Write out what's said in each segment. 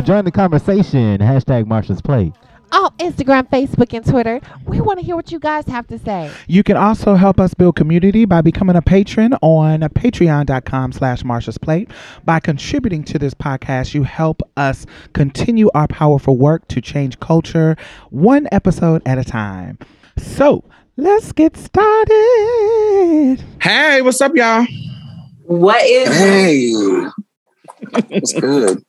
Yo, join the conversation. Hashtag Marsha's Plate. On Instagram, Facebook, and Twitter, we want to hear what you guys have to say. You can also help us build community by becoming a patron on patreon.com slash Marsha's Plate. By contributing to this podcast, you help us continue our powerful work to change culture one episode at a time. So let's get started. Hey, what's up, y'all? What is Hey, what's good?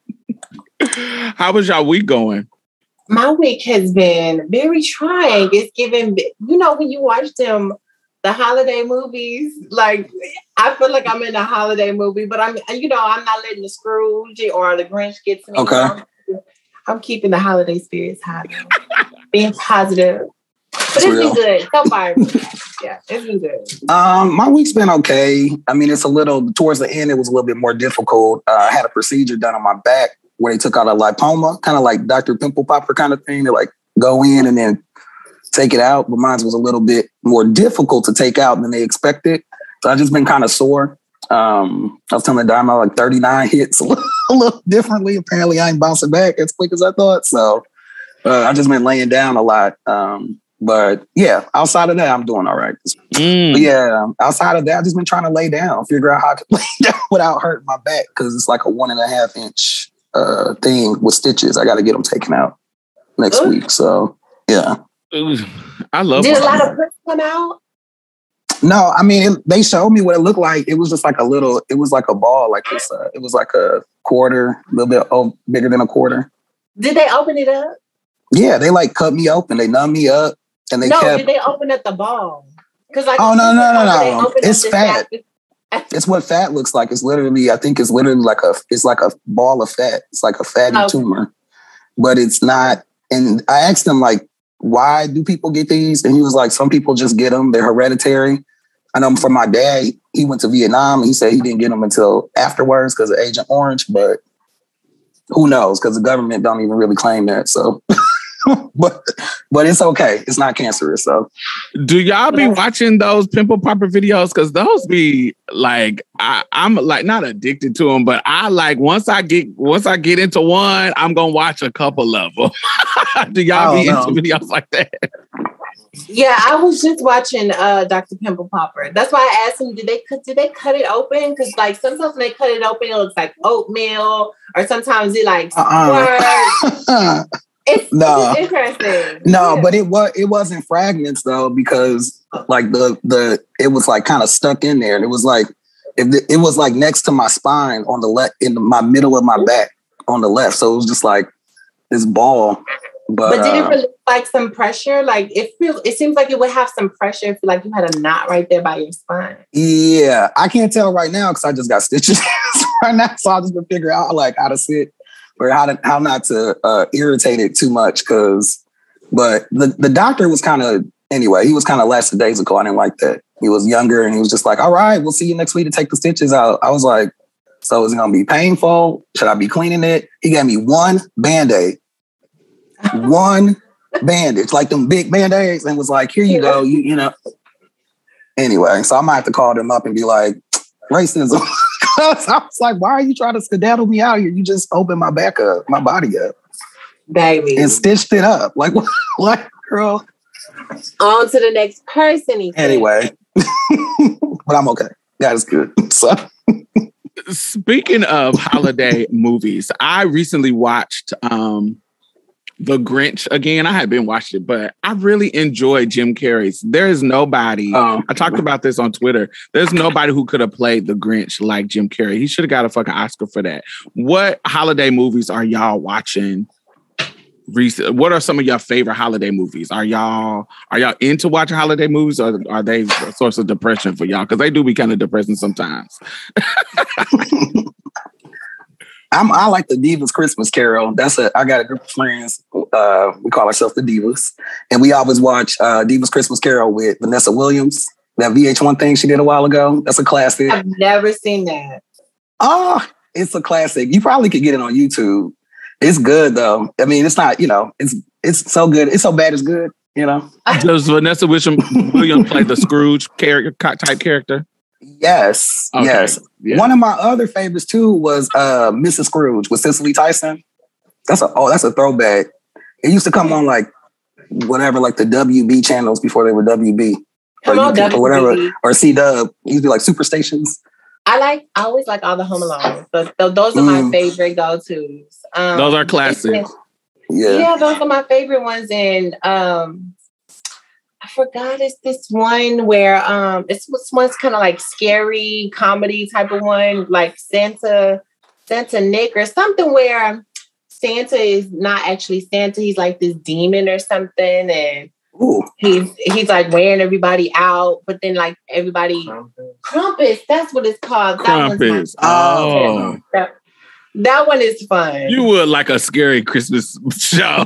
How was y'all week going? my week has been very trying. It's given you know when you watch them the holiday movies, like I feel like I'm in a holiday movie, but I'm you know, I'm not letting the Scrooge or the Grinch get to me. Okay. I'm, I'm keeping the holiday spirits high. Being positive. But it's real. been good. So far. yeah, it's been good. Um, my week's been okay. I mean, it's a little towards the end. It was a little bit more difficult. Uh, I had a procedure done on my back where they took out a lipoma, kind of like Dr. Pimple Popper kind of thing. They like go in and then take it out. But mine was a little bit more difficult to take out than they expected. So I've just been kind of sore. Um, I was telling Diamond like 39 hits a little, a little differently. Apparently, I ain't bouncing back as quick as I thought. So uh, I've just been laying down a lot. Um, but yeah, outside of that, I'm doing all right. Mm. Yeah, outside of that, I've just been trying to lay down, figure out how I can lay down without hurting my back because it's like a one and a half inch uh, thing with stitches. I got to get them taken out next Ooh. week. So yeah, Ooh, I love Did a it. lot of press come out? no, I mean it, they showed me what it looked like. It was just like a little. It was like a ball, like this. Uh, it was like a quarter, a little bit oh, bigger than a quarter. Did they open it up? Yeah, they like cut me open. They numb me up, and they no, kept. did they open up the ball? Because like Oh, no, no, no, no. they opened up It's fat. sac- It's what fat looks like. It's literally, I think it's literally like a, it's like a ball of fat. It's like a fatty Okay. tumor, but it's not. And I asked him like, why do people get these? And he was like, some people just get them. They're hereditary. I know for my dad, he went to Vietnam. He said he didn't get them until afterwards because of Agent Orange, but who knows? Because the government don't even really claim that. So, but but it's okay. It's not cancerous. So Do y'all be Yeah. watching those pimple popper videos? Because those be like, I, I'm like not addicted to them, but I like once I get once I get into one, I'm gonna watch a couple of them. Do y'all Oh, be no. into videos like that? Yeah, I was just watching uh Dr. Pimple Popper. That's why I asked him, did they cut did they cut it open? Because like sometimes when they cut it open, it looks like oatmeal, or sometimes it like Uh-uh. It's, No. it's interesting. No, Yeah. but it was it wasn't fragments though because like the the it was like kind of stuck in there and it was like it, it was like next to my spine on the left in my middle of my back on the left so it was just like this ball but, But did it uh, relieve like some pressure? Like it feel it seems like it would have some pressure if like you had a knot right there by your spine. yeah I can't tell right now because I just got stitches right now so I just been figure out like how to sit or how to how not to uh, irritate it too much because but the the doctor was kind of anyway he was kind of less days ago I didn't like that. He was younger and he was just like all right we'll see you next week to take the stitches out. I was like so is it gonna be painful? Should I be cleaning it? He gave me one band-aid. One bandage like them big band-aids and was like here you go you you know. Anyway so I might have to call them up and be like racism Cause I was like, why are you trying to skedaddle me out here? You just open my back up, my body up. baby. and stitched it up. Like what? What, girl? On to the next person. He. Anyway, but I'm okay. God is good. So Speaking of holiday movies, I recently watched um The Grinch again. I had been watching it, but I really enjoyed Jim Carrey's. There is nobody. um, I talked about this on Twitter. There's nobody who could have played the Grinch like Jim Carrey. He should have got a fucking Oscar for that. What holiday movies are y'all watching? Recent, what are some of your favorite holiday movies? Are y'all are y'all into watching holiday movies, or are they a source of depression for y'all? Because they do be kind of depressing sometimes. I'm I like the Divas Christmas Carol. That's a I got a group of friends. Uh, we call ourselves the Divas, and we always watch uh, Divas Christmas Carol with Vanessa Williams. That VH1 thing she did a while ago. That's a classic. I've never seen that. Oh, it's a classic. You probably could get it on YouTube. It's good though. I mean, it's not. You know, it's it's so good. It's so bad. It's good. You know. Does Vanessa Williams Williams play the Scrooge character type character? Yes. Okay. Yes. Yeah. One of my other favorites too was uh Mrs. Scrooge with Cicely Tyson. That's a oh, that's a throwback. It used to come on like whatever, like the WB channels before they were WB Come or, on, YouTube or whatever, or C Dub. Used to be like superstations. I like. I always like all the Home Alone. But th- those are my Mm. favorite go tos. Um, Those are classics. Yeah. Yeah. those are my favorite ones. And um, I forgot it's this one where um, it's this one's kind of like scary comedy type of one, like Santa, Santa Nick or something where Santa is not actually Santa. He's like this demon or something, and Ooh. he's he's like wearing everybody out, but then like everybody Krampus, that's what it's called. That one's Krampus. Oh. Oh, that, that one is fun. you would like a scary Christmas show.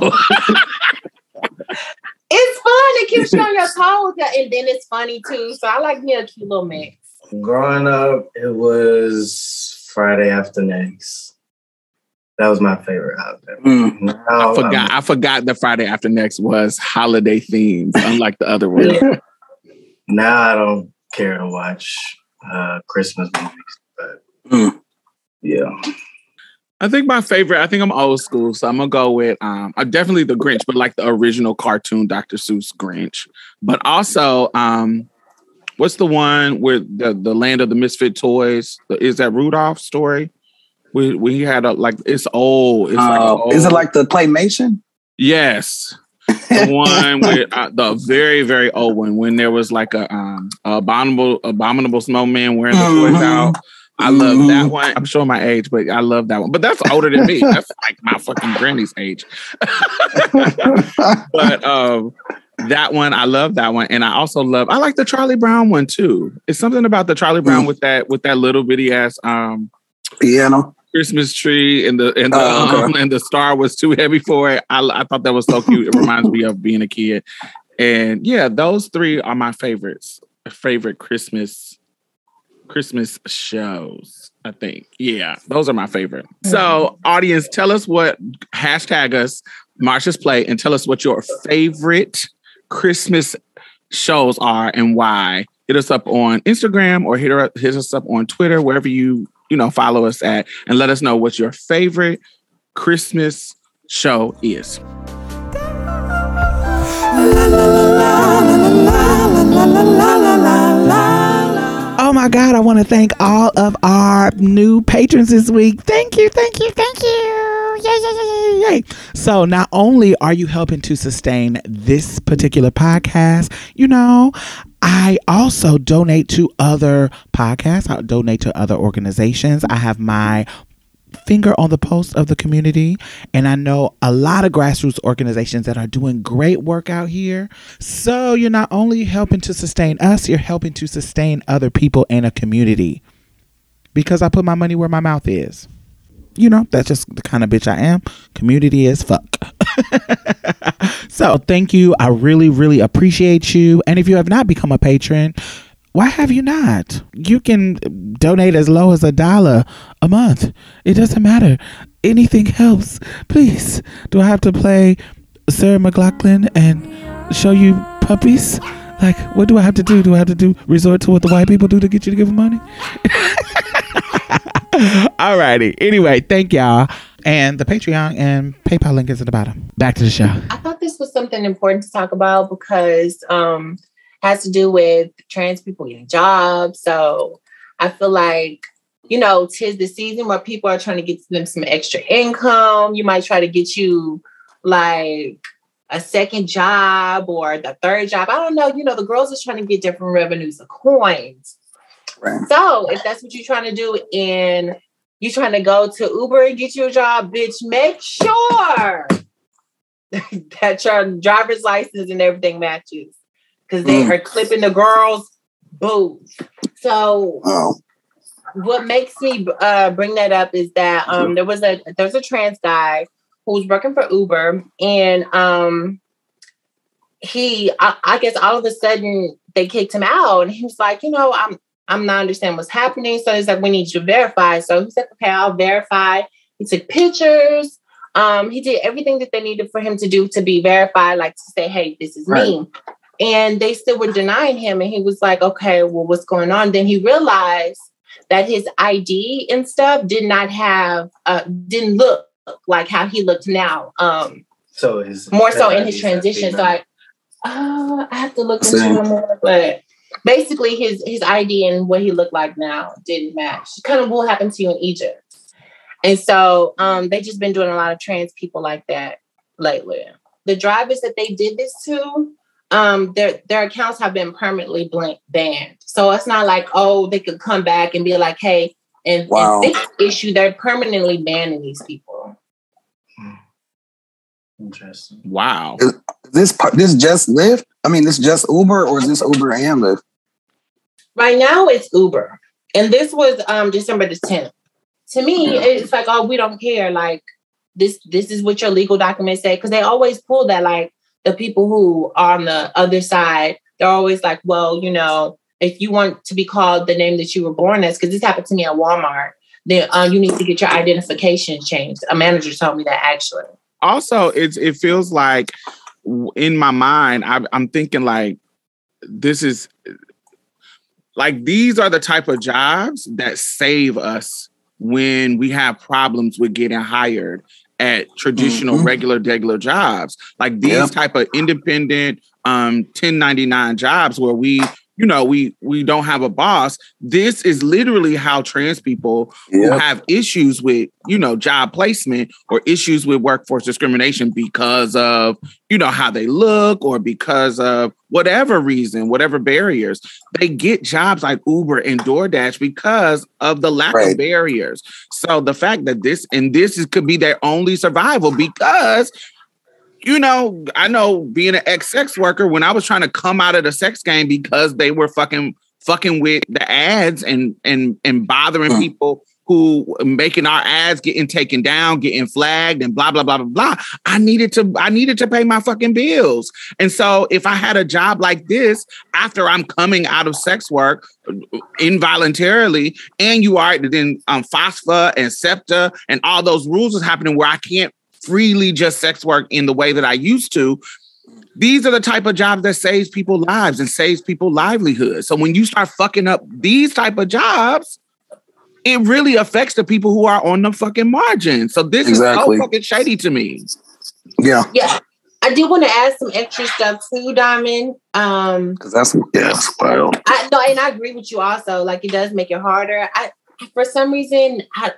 it's fun. It keeps you on your toes, and then it's funny too. So I like me a cute little mix. Growing up, it was Friday After Next. That was my favorite holiday. Mm. Now, I forgot. I forgot the Friday after next was holiday themed, unlike the other ones. I'm- now I don't care to watch uh, Christmas movies, but Mm. yeah. I think my favorite. I think I'm old school, so I'm gonna go with um. I definitely the Grinch, but like the original cartoon Dr. Seuss Grinch. But also um, what's the one where the the land of the misfit toys? Is that Rudolph story? We we had a like it's old. It's like Uh, is it like the claymation? yes? the one with uh, the very very old one when there was like a um abominable abominable snowman wearing the toys Mhm. out. I love Mhm. that one. I'm showing my age, but I love that one. But that's older than me. That's like my fucking granny's age. But um that one, I love that one. And I also love I like the Charlie Brown one too. It's something about the Charlie Brown Mm. with that with that little bitty ass um Piano. Christmas tree and the and the okay. um, and the star was too heavy for it. I, I thought that was so cute. It reminds me of being a kid. And yeah, those three are my favorites. Favorite Christmas Christmas shows. I think. Yeah, those are my favorite. So, audience, tell us what hashtag us Marsha's play and tell us what your favorite Christmas shows are and why. Hit us up on Instagram or hit, her, hit us up on Twitter, wherever you you know follow us at, and let us know what your favorite Christmas show is. Oh my God, I want to thank all of our new patrons this week. Thank you, thank you, thank you. Yay, yay, yay, yay. So, not only are you helping to sustain this particular podcast, you know, I also donate to other podcasts, I donate to other organizations. I have my finger on the pulse of the community. And I know a lot of grassroots organizations that are doing great work out here. So you're not only helping to sustain us, you're helping to sustain other people in a community. Because I put my money where my mouth is. You know, that's just the kind of bitch I am. Community is fuck. so thank you. I really, really appreciate you. And if you have not become a patron, why have you not? You can donate as low as a dollar a month. It doesn't matter. Anything helps. Please. Do I have to play Sarah McLachlan and show you puppies? Like, what do I have to do? Do I have to do resort to what the white people do to get you to give them money? Alrighty. Anyway, thank y'all. And the Patreon and PayPal link is at the bottom. Back to the show. I thought this was something important to talk about because um has to do with trans people getting jobs. So I feel like, you know, tis the season where people are trying to get them some extra income. You might try to get you like a second job or the third job. I don't know. You know, the girls are trying to get different revenues of coins. Right. So if that's what you're trying to do and you're trying to go to Uber and get you a job, bitch, make sure that your driver's license and everything matches. Because they Mm. are clipping the girls' boobs. So Oh, what makes me uh, bring that up is that um, there was a there's a trans guy who was working for Uber, and um, he I, I guess all of a sudden they kicked him out, and he was like, you know, I'm I'm not understanding what's happening. So he's like, we need you to verify. So he said, okay, I'll verify. He took pictures. Um, he did everything that they needed for him to do to be verified, like to say, hey, this is me. And they still were denying him. And he was like, okay, well, what's going on? Then he realized that his ID and stuff did not have, uh, didn't look like how he looked now. Um, So his more so in his his transition. So I, uh, I have to look into Same. it more, but basically his his ID and what he looked like now didn't match. Kind of what happened to you in Egypt. And so um, they just been doing a lot of trans people like that lately. The drivers that they did this to, um, their their accounts have been permanently blank banned. So it's not like oh they could come back and be like hey and, Wow. and fix issue. They're permanently banning these people. Interesting. Wow. this this just Lyft. I mean, this just Uber, or is this Uber and Lyft? Right now it's Uber. And this was um December the 10th. To me, Yeah. it's like, oh, we don't care. Like this, this is what your legal documents say. Cause they always pull that, like the people who are on the other side, they're always like, well, you know, if you want to be called the name that you were born as, because this happened to me at Walmart, then uh, you need to get your identification changed. A manager told me that actually. also it's it feels like in my mind I, i'm thinking like this is like these are the type of jobs that save us when we have problems with getting hired at traditional Mhm. regular regular jobs like these Yep. type of independent um 1099 jobs where we you know we we don't have a boss. This is literally how trans people who have issues with you know job placement or issues with workforce discrimination because of you know how they look or because of whatever reason whatever barriers they get jobs like uber and doordash because of the lack of barriers. So the fact that this and this is, could be their only survival because you know, I know being an ex sex worker, when I was trying to come out of the sex game because they were fucking fucking with the ads and and and bothering Hmm. people who making our ads getting taken down, getting flagged, and blah blah blah blah blah. I needed to I needed to pay my fucking bills, and so if I had a job like this after I'm coming out of sex work involuntarily, and you are then um, FOSTA and SESTA and all those rules is happening where I can't freely just sex work in the way that I used to. These are the type of jobs that saves people lives and saves people livelihoods. So when you start fucking up these type of jobs, it really affects the people who are on the fucking margin. So this Exactly. is so fucking shady to me. Yeah, Yeah. I do want to add some extra stuff too, Diamond. Um, because that's yeah, it's wild. I no, and I agree with you also. Like it does make it harder. I for some reason I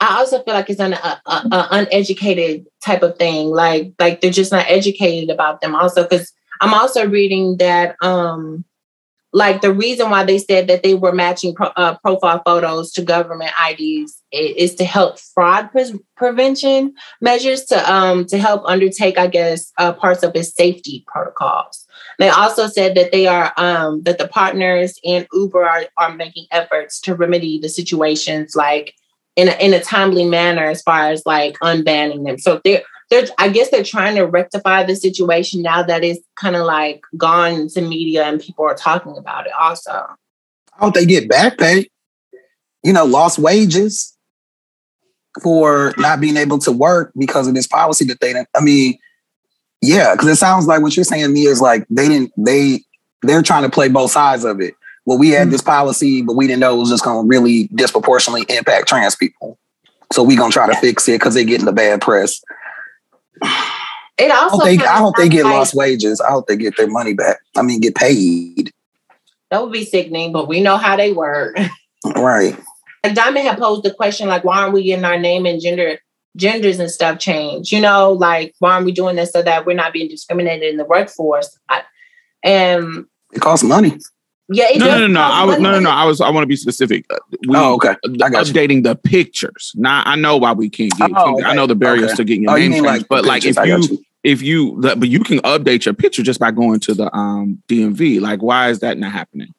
I also feel like it's an a, a, a uneducated type of thing. Like like they're just not educated about them. Also, because I'm also reading that um like the reason why they said that they were matching pro, uh, profile photos to government IDs i- is to help fraud pre- prevention measures to um to help undertake I guess uh, parts of its safety protocols. They also said that they are um, that the partners and Uber are, are making efforts to remedy the situations like in a, in a timely manner as far as like unbanning them. So they're they're I guess they're trying to rectify the situation now that it's kind of like gone to media and people are talking about it also. I hope they get back pay. You know, lost wages for not being able to work because of this policy that they didn't. I mean, yeah, because it sounds like what you're saying to me is like they didn't they they're trying to play both sides of it. Well, we had hmm. this policy, but we didn't know it was just going to really disproportionately impact trans people. So we gonna try to fix it because they're getting the bad press. It I also hope they, I hope they get like- lost wages. I hope they get their money back. I mean, get paid. That would be sickening, but we know how they work. Right. like Diamond had posed the question, like, why aren't we getting our name and gender genders and stuff changed? You know, like why aren't we doing this so that we're not being discriminated in the workforce? I, and It costs money. Yeah, it No, does no, no, no. I was no, no, no. I was. I want to be specific. Uh, We, Oh, okay. I got you. updating the pictures. Now I know why we can't get. Oh, okay. I know the barriers Okay. to getting your Oh, name mean changed, like but like if pictures, I got you if you but you can update your picture just by going to the um DMV. Like why is that not happening?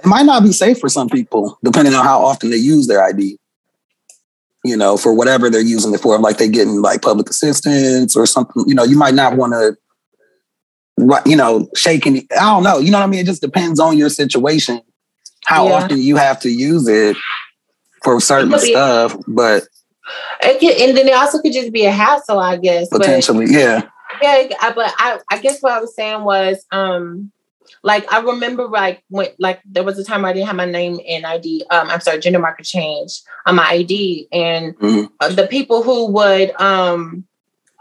It might not be safe for some people, depending on how often they use their ID. You know, for whatever they're using it for, like they getting like public assistance or something. You know, you might not want to, you know, shaking. I don't know. You know what I mean? It just depends on your situation, how Yeah. often you have to use it for certain be- stuff. But It could, and then it also could just be a hassle, I guess. But potentially, yeah, yeah, but I, I guess what I was saying was, um, like I remember like when like there was a time I didn't have my name and ID. Um, I'm sorry, gender marker change on my ID, and Mhm. uh, the people who would um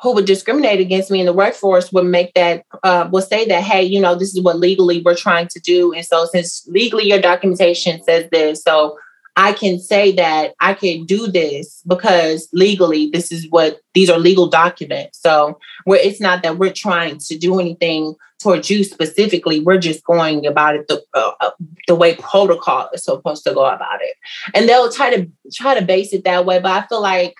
who would discriminate against me in the workforce would make that uh will say that hey you know this is what legally we're trying to do. And so since legally your documentation says this so i can say that i can do this because legally this is what these are legal documents. So where it's not that we're trying to do anything towards you specifically. We're just going about it the, uh, uh, the way protocol is supposed to go about it. And they'll try to try to base it that way but i feel like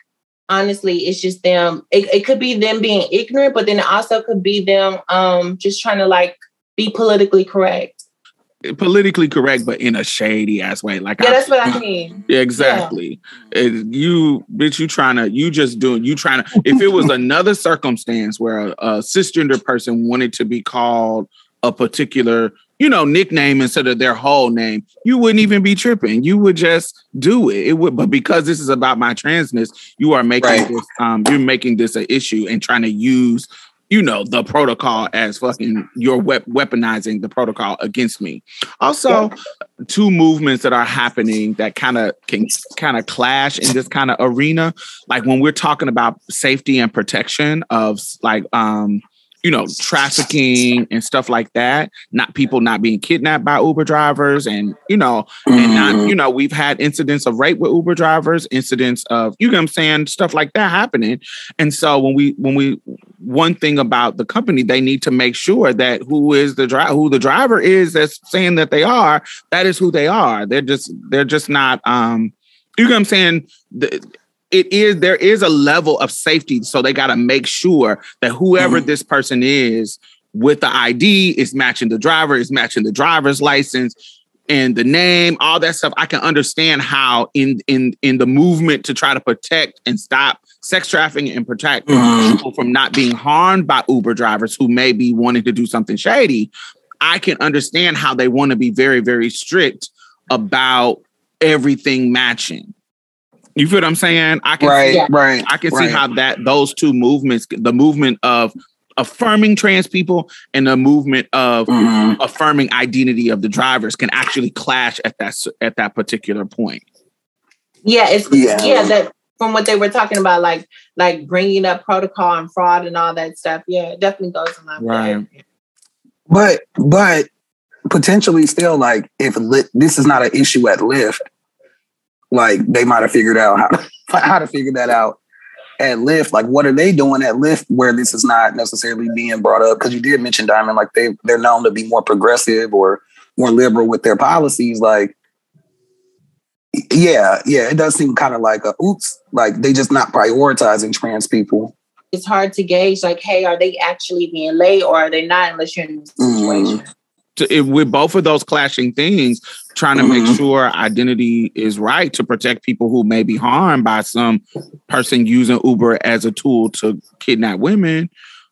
honestly it's just them it, it could be them being ignorant but then it also could be them um just trying to like be politically correct Politically correct, but in a shady ass way. Like yeah I- that's what i mean Yeah, exactly. It- you bitch, you trying to you just doing you trying to. If it was another circumstance where a, a cisgender person wanted to be called a particular, you know, nickname instead of their whole name, you wouldn't even be tripping. You would just do it. It would, but because this is about my transness, you are making Right. this. Um, you're making this an issue and trying to use. You know the protocol as fucking you're wep- weaponizing the protocol against me. Also, two movements that are happening that kind of can kind of clash in this kind of arena like when we're talking about safety and protection of like um you know trafficking and stuff like that not people not being kidnapped by uber drivers and you know and not Mhm. you know we've had incidents of rape with uber drivers incidents of you know what i'm saying stuff like that happening. And so when we when we one thing about the company they need to make sure that who is the driver who the driver is that's saying that they are that is who they are. They're just they're just not um you know what i'm saying? The- it is there is a level of safety so they got to make sure that whoever this person is with the id is matching the driver is matching the driver's license and the name all that stuff. I can understand how in in in the movement to try to protect and stop sex trafficking and protect Mhm. people from not being harmed by uber drivers who may be wanting to do something shady i can understand how they want to be very very strict about everything matching you feel what i'm saying i can right, see, right. i can right. see how that those two movements the movement of affirming trans people and the movement of Mhm. affirming identity of the drivers can actually clash at that at that particular point yeah it's Yeah. yeah, that from what they were talking about like like bringing up protocol and fraud and all that stuff yeah it definitely goes in line with Right. But but potentially still like if Lyft, this is not an issue at Lyft, like they might have figured out how to, how to figure that out at Lyft. Like what are they doing at Lyft where this is not necessarily being brought up? Because you did mention Diamond, like they they're known to be more progressive or more liberal with their policies. Like yeah, yeah, it does seem kind of like a oops, like they just not prioritizing trans people. it's hard to gauge like hey are they actually being late or are they not unless you're in this mm-hmm. situation to, if, with both of those clashing things, trying to make Mhm. sure identity is right to protect people who may be harmed by some person using Uber as a tool to kidnap women,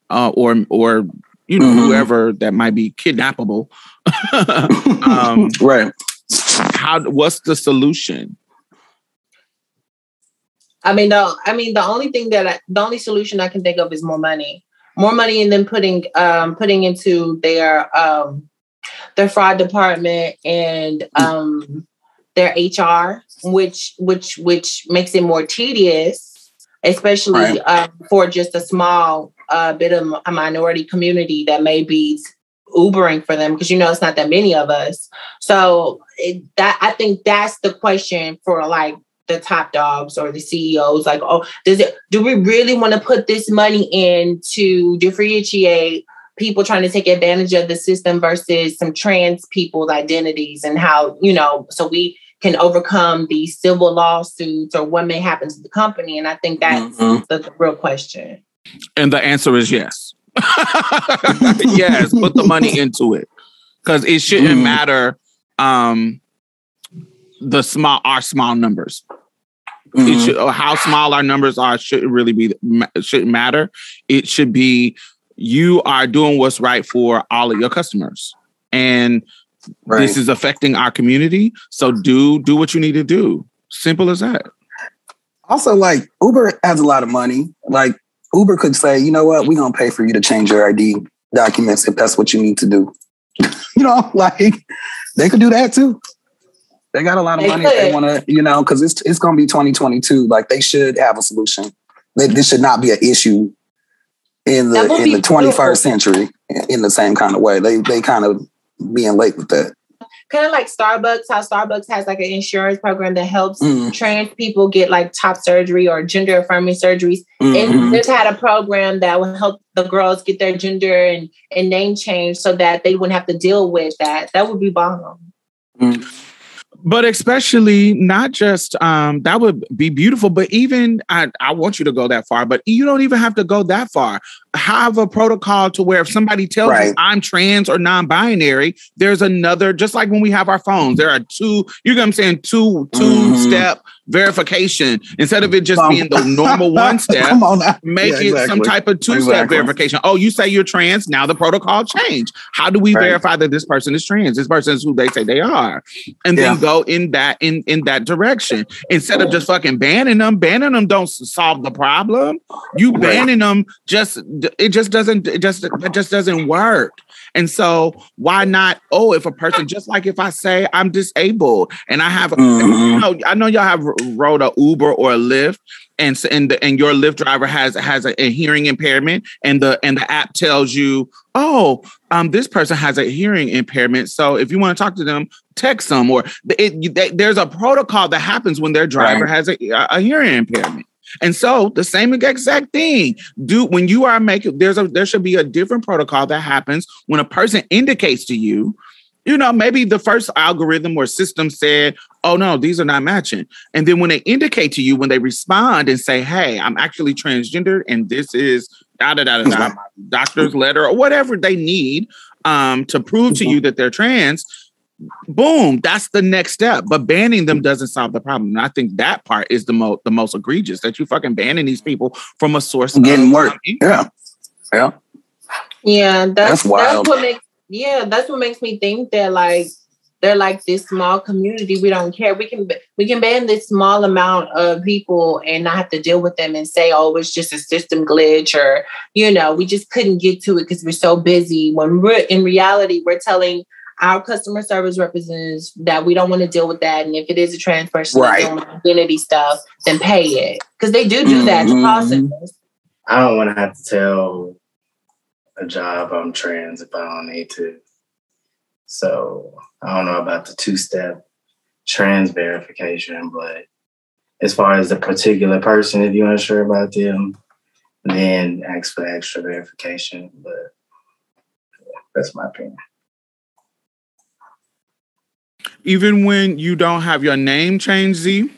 uh, or or you know Mhm. whoever that might be kidnappable. um, Right. how? What's the solution? I mean, the I mean, the only thing that I, the only solution I can think of is more money, more money, and then putting um putting into their um their fraud department and um their HR, which which which makes it more tedious, especially Right. uh, for just a small uh, bit of a minority community that may be Ubering for them because you know it's not that many of us. So it, that I think that's the question for like the top dogs or the CEOs. Like, oh, does it? Do we really want to put this money in to differentiate? People trying to take advantage of the system versus some trans people's identities and how you know so we can overcome these civil lawsuits or what may happen to the company and i think that's Mhm. the, the real question And the answer is yes. yes, put the money into it. Because it shouldn't Mhm. matter um the small our small numbers. It Mhm. should how small our numbers are shouldn't really be shouldn't matter. It should be you are doing what's right for all of your customers. And Right. this is affecting our community. So do do what you need to do. Simple as that. Also, like Uber has a lot of money. Like Uber could say, you know what, we're gonna pay for you to change your ID documents if that's what you need to do. you know, like they could do that too. They got a lot of They money if they want to, you know, because it's it's gonna be 2022. Like they should have a solution. They, this should not be an issue in the in the 21st century in- the same kind of way. They they kind of being late with that. kind of like starbucks how starbucks has like an insurance program that helps Mhm. trans people get like top surgery or gender affirming surgeries Mhm. and they've had a program that would help the girls get their gender and, and name change so that they wouldn't have to deal with that that would be bomb Mhm. But especially not just um that would be beautiful but even I, I want you to go that far but you don't even have to go that far have a protocol to where if somebody tells you Right. i'm trans or non-binary there's another just like when we have our phones there are two you know what i'm saying two two Mhm. step verification instead of it just Come- being the normal one step on, make Yeah, it some type of two-step Exactly. verification. Oh, you say you're trans, now the protocol change. How do we Right. verify that this person is trans? This person is who they say they are. And then go in that in in that direction. Instead of just fucking banning them, banning them don't solve the problem. You Right. banning them just it just doesn't it just it just doesn't work. And so why not? Oh, if a person just like if I say I'm disabled and I have Mhm. you know, I know y'all have rode a Uber or a Lyft, and and the, and your Lyft driver has has a, a hearing impairment, and the and the app tells you, oh, um, this person has a hearing impairment. So if you want to talk to them, text them, or it, they, there's a protocol that happens when their driver Right. has a, a hearing impairment. And so the same exact thing. Do when you are making there's a there should be a different protocol that happens when a person indicates to you, you know, maybe the first algorithm or system said, oh no, these are not matching. And then when they indicate to you, when they respond and say, hey, I'm actually transgender and this is da da da da doctor's letter or whatever they need um, to prove to you that they're trans, boom, that's the next step. But banning them doesn't solve the problem. And I think that part is the most the most egregious that you fucking banning these people from a source Getting of work. Yeah. Yeah. Yeah, that's That's that's, wild. what makes yeah, that's what makes me think that like they're like this small community. We don't care. We can we can ban this small amount of people and not have to deal with them and say, oh, it's just a system glitch or you know, we just couldn't get to it because we're so busy. When we're in reality, we're telling our customer service representatives that we don't want to deal with that. And if it is a trans person Right. dealing with identity stuff, then pay it. Because they do do that to call Mhm. centers. I don't want to have to tell a job I'm trans if I don't need to. So I don't know about the two step trans verification, but as far as the particular person, if you're unsure about them, then ask for extra verification. But that's my opinion. Even when you don't have your name changed, Z,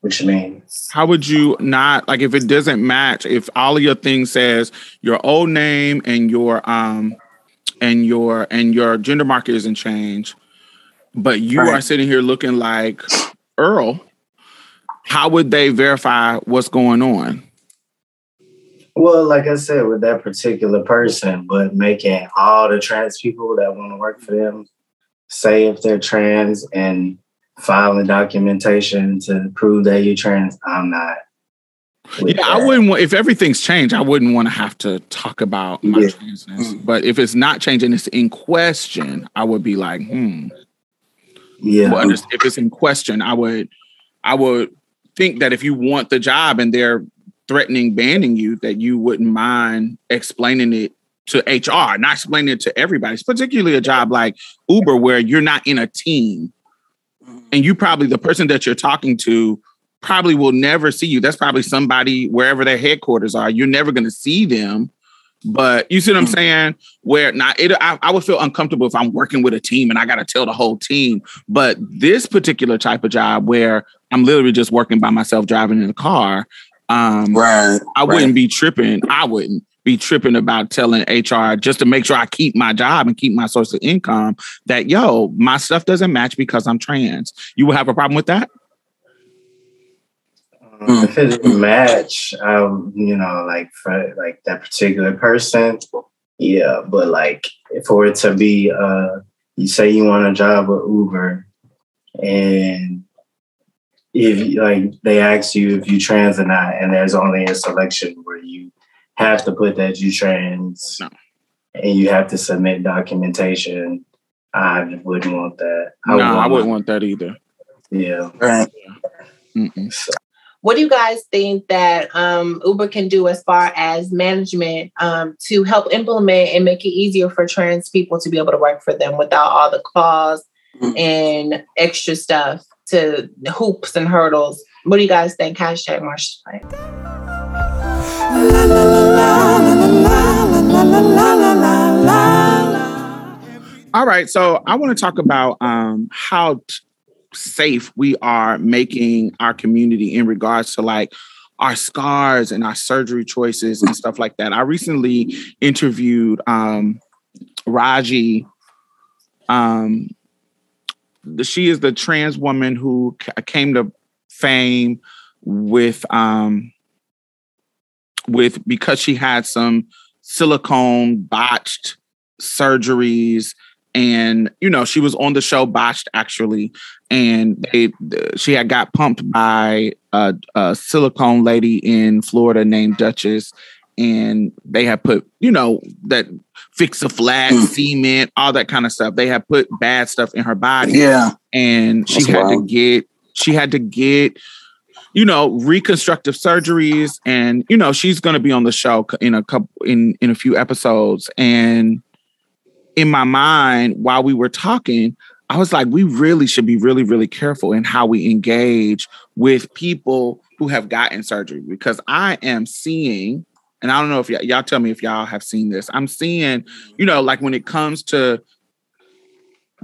What you mean? how would you not like if it doesn't match if all of your things says your old name and your um and your and your gender marker isn't changed but you Right. are sitting here looking like earl how would they verify what's going on Well, like I said, with that particular person, but making all the trans people that want to work for them say if they're trans and filing documentation to prove that you're trans, I'm not. yeah i wouldn't want if everything's changed i wouldn't want to have to talk about my Yeah. transness but if it's not changing it's in question i would be like hmm Yeah. Well, if it's in question, I would, I would think that if you want the job and they're threatening banning you, that you wouldn't mind explaining it to HR, not explaining it to everybody. It's particularly a job like Uber where you're not in a team, and you probably the person that you're talking to probably will never see you. That's probably somebody wherever their headquarters are. You're never going to see them. But you see what I'm saying? Where now it, I, I would feel uncomfortable if I'm working with a team and I got to tell the whole team. But this particular type of job where I'm literally just working by myself, driving in a car, um, Right. I wouldn't be tripping. I wouldn't be tripping about telling HR just to make sure I keep my job and keep my source of income. That yo, my stuff doesn't match because I'm trans. You will have a problem with that? Um, if it didn't match, um, you know, like for like that particular person, yeah. But like for it to be, uh, you say you want a job with Uber, and if like they ask you if you trans or not, and there's only a selection where you have to put that you trans, No. and you have to submit documentation. I wouldn't want that. no, I wouldn't want that either. Yeah. Right. Mm-mm. What do you guys think that um, Uber can do as far as management um, to help implement and make it easier for trans people to be able to work for them without all the clause Mm. and extra stuff to hoops and hurdles? What do you guys think? Hashtag March. All right, so I want to talk about um, how t- safe we are making our community in regards to like our scars and our surgery choices and stuff like that. I recently interviewed um, Raji. Um, she is the trans woman who ca- came to fame with um, with because she had some silicone botched surgeries and you know she was on the show botched actually and they she had got pumped by a, a silicone lady in florida named duchess and they had put you know that fix a flat Mm. cement all that kind of stuff they had put bad stuff in her body Yeah. and she That's had to get she had to get you know reconstructive surgeries and you know she's going to be on the show in a couple in in a few episodes. And in my mind while we were talking i was like we really should be really really careful in how we engage with people who have gotten surgery because i am seeing and i don't know if y- y'all tell me if y'all have seen this i'm seeing you know like when it comes to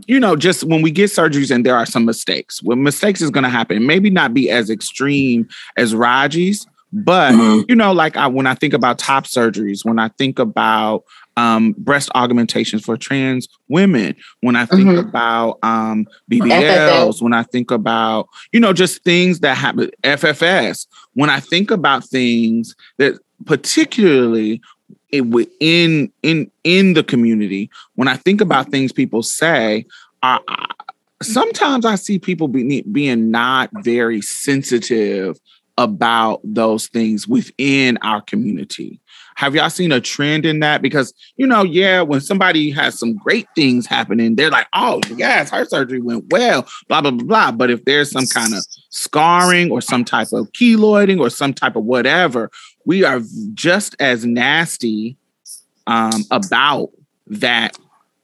you know, just when we get surgeries and there are some mistakes, when mistakes is going to happen, maybe not be as extreme as Raji's, but Mhm. you know, like I, when I think about top surgeries, when I think about um, breast augmentations for trans women, when I think Mhm. about um, BBLs, when I think about, you know, just things that happen, FFS, when I think about things that particularly it, within in in the community, when I think about things people say, I, I, sometimes I see people be, being not very sensitive about those things within our community. Have y'all seen a trend in that? Because, you know, yeah, when somebody has some great things happening, they're like, oh, yes, her surgery went well, blah, blah, blah, blah. But if there's some kind of scarring or some type of keloiding or some type of whatever, we are just as nasty um, about that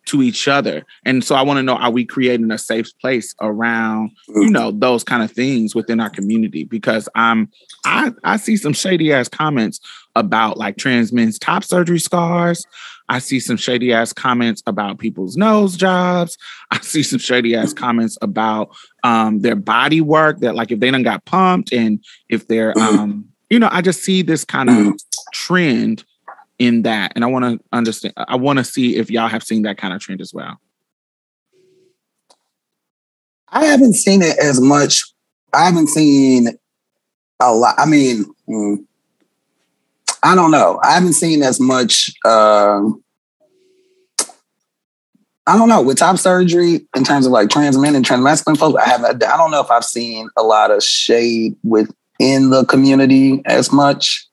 to each other. And so I want to know, are we creating a safe place around, you know, those kind of things within our community? Because I'm I I see some shady ass comments about like trans men's top surgery scars. I see some shady ass comments about people's nose jobs. I see some shady ass comments about um their body work that like if they done got pumped and if they're um you know, I just see this kind of trend in that. And I want to understand, I want to see if y'all have seen that kind of trend as well. I haven't seen it as much. I haven't seen a lot. I mean, mm, I don't know. I haven't seen as much. Um, I don't know with top surgery in terms of like trans men and trans masculine folks. I haven't. I don't know if I've seen a lot of shade within the community as much,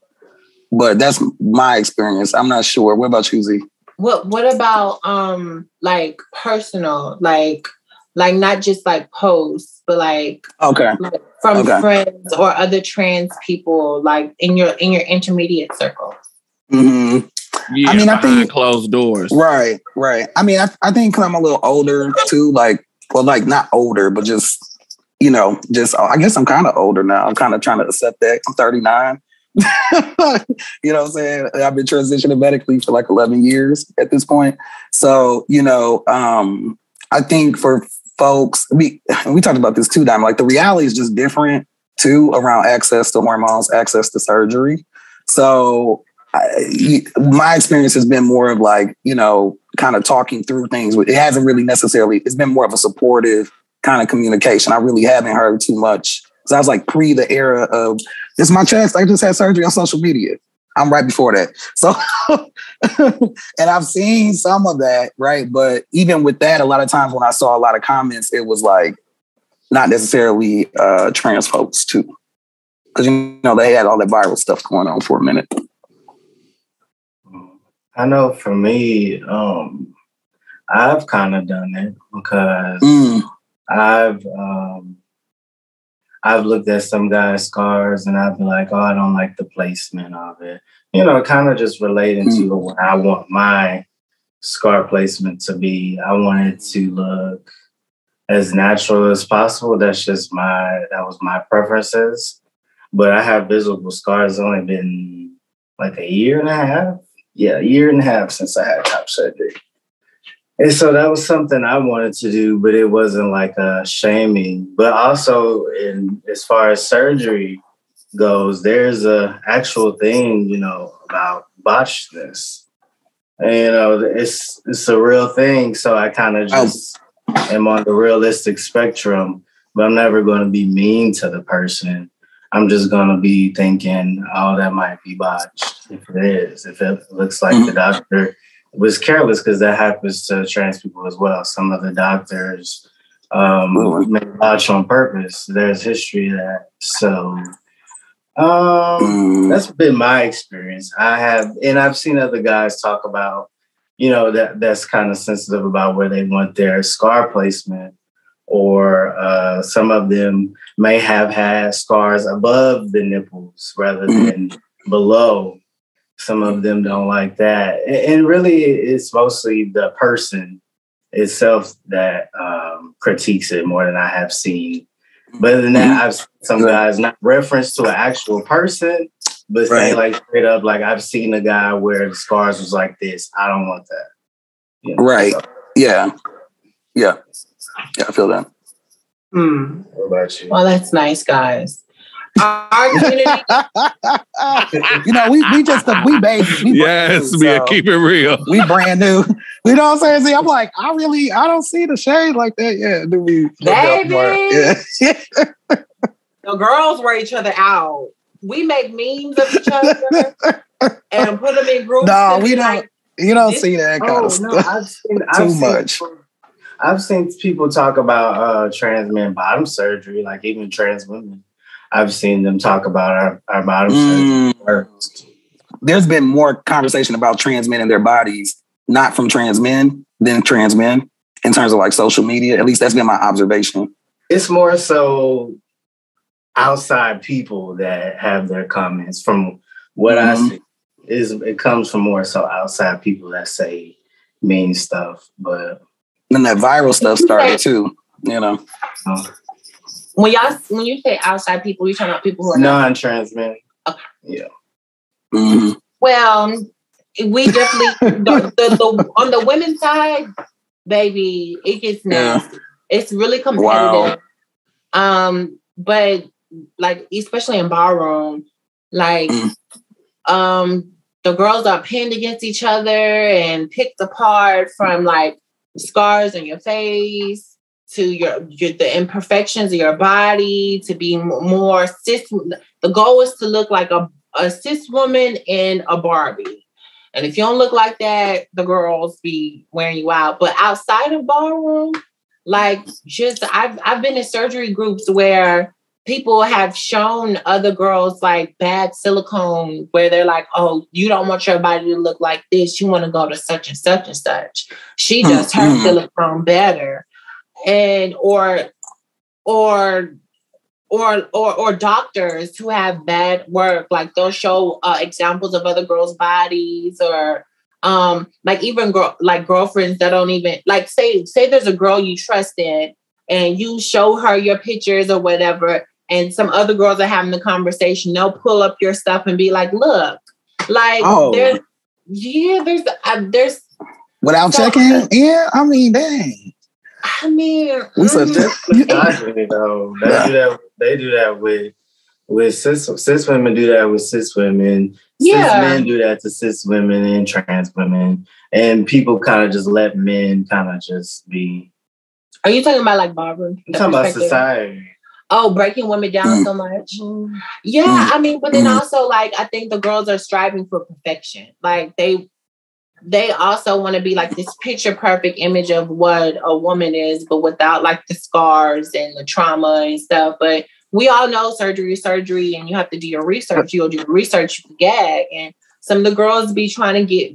but that's my experience. I'm not sure. What about you, Z? What What about um like personal like like not just like posts, but like Okay. like from Okay. friends or other trans people, like in your in your intermediate circle. Mm-hmm. Yeah, I mean, I think- closed doors. Right, right. I mean, I, I think 'cause I'm a little older too, like, well, like not older, but just, you know, just, I guess I'm kind of older now. I'm kind of trying to accept that. I'm 39. you know I'm saying? I've been transitioning medically for like 11 years at this point. So, you know, um, I think for folks, we, we talked about this too, Diamond, like the reality is just different too around access to hormones, access to surgery. So I, my experience has been more of like, you know, kind of talking through things. It hasn't really necessarily, it's been more of a supportive kind of communication. I really haven't heard too much. Because I was like pre the era of, it's my chest. I just had surgery on social media. I'm right before that. So, and I've seen some of that, right? But even with that, a lot of times when I saw a lot of comments, it was like not necessarily uh, trans folks too. Because, you know, they had all that viral stuff going on for a minute. I know for me, um, I've kind of done it because Mm, I've um, I've looked at some guys' scars and I've been like, oh, I don't like the placement of it. You know, kind of just relating to what I want my scar placement to be. I want it to look as natural as possible. That's just my that was my preferences. But I have visible scars. It's only been like a year and a half. Yeah, a year and a half since I had top surgery. And so that was something I wanted to do, but it wasn't like a shaming. But also, in as far as surgery goes, there's a actual thing, you know, about botchedness. And, you know, it's it's a real thing. So I kind of oh. just am on the realistic spectrum, but I'm never going to be mean to the person. I'm just going to be thinking, oh, that might be botched. If it is, if it looks like the mm-hmm. doctor was careless, because that happens to trans people as well. Some of the doctors um, may botch on purpose. There's history of that. So um, that's been my experience. I have, and I've seen other guys talk about, you know, that that's kind of sensitive about where they want their scar placement, or uh, some of them may have had scars above the nipples rather than below. Some of them don't like that, and, and really, it's mostly the person itself that um, critiques it more than I have seen. But other than that, I've seen some guys not reference to an actual person, but say Right. like straight up, like I've seen a guy where the scars was like this. I don't want that. You know? Right. yeah. Yeah. Yeah, I feel that. Hmm. What about you? Well, that's nice, guys. Our community, you know, we we just we babies. We Yes, new, man, so keep it real. we brand new. You know what I'm saying? See, I'm like, I really, I don't see the shade like that. yet. do we? Baby. Yeah. the girls wear each other out. We make memes of each other and put them in groups. No, we don't. like, You don't see that kind Oh of no, stuff. I've seen, Too I've seen much. people- I've seen people talk about uh, trans men bottom surgery, like even trans women. I've seen them talk about our, our bottom Mm. There's been more conversation about trans men and their bodies, not from trans men than trans men in terms of like social media. At least that's been my observation. It's more so outside people that have their comments. From what I Mhm. see, is it comes from more so outside people that say mean stuff. But Then that viral stuff started too. You know. When y'all when you say outside people, you're talking about people who are non-trans men, yeah. Mhm. Well, we definitely the, the, the on the women's side, baby, it gets Yeah. It's really competitive. Wow. Um, but like especially in ballroom, like Mm. um the girls are pinned against each other and picked apart from like scars on your face to your, your the imperfections of your body to be more cis the goal is to look like a, a cis woman in a barbie and if you don't look like that the girls be wearing you out but outside of ballroom like just i've i've been in surgery groups where people have shown other girls like bad silicone where they're like, oh, you don't want your body to look like this. You want to go to such and such and such. She does her Mhm. silicone better. And or or or or or doctors who have bad work like they'll show uh, examples of other girls bodies or um like even girl like girlfriends that don't even like say say there's a girl you trust in and you show her your pictures or whatever and some other girls are having the conversation they'll pull up your stuff and be like look like Oh. there's yeah there's uh, there's Without So- checking, yeah. I mean, dang. I mean We said mm, that. Misogyny, though. They do that. They do that with with cis cis women. Do that with cis women. Yeah. Cis men do that to cis women and trans women, and people kind of just let men kind of just be. are you talking about like Barbara? I'm talking about society. Oh, breaking women down Mm. so much. Yeah, I mean, but then Mm. also like I think the girls are striving for perfection. Like they they also want to be like this picture perfect image of what a woman is, but without like the scars and the trauma and stuff. But we all know surgery is surgery and you have to do your research. You'll do your research, you gag. And some of the girls be trying to get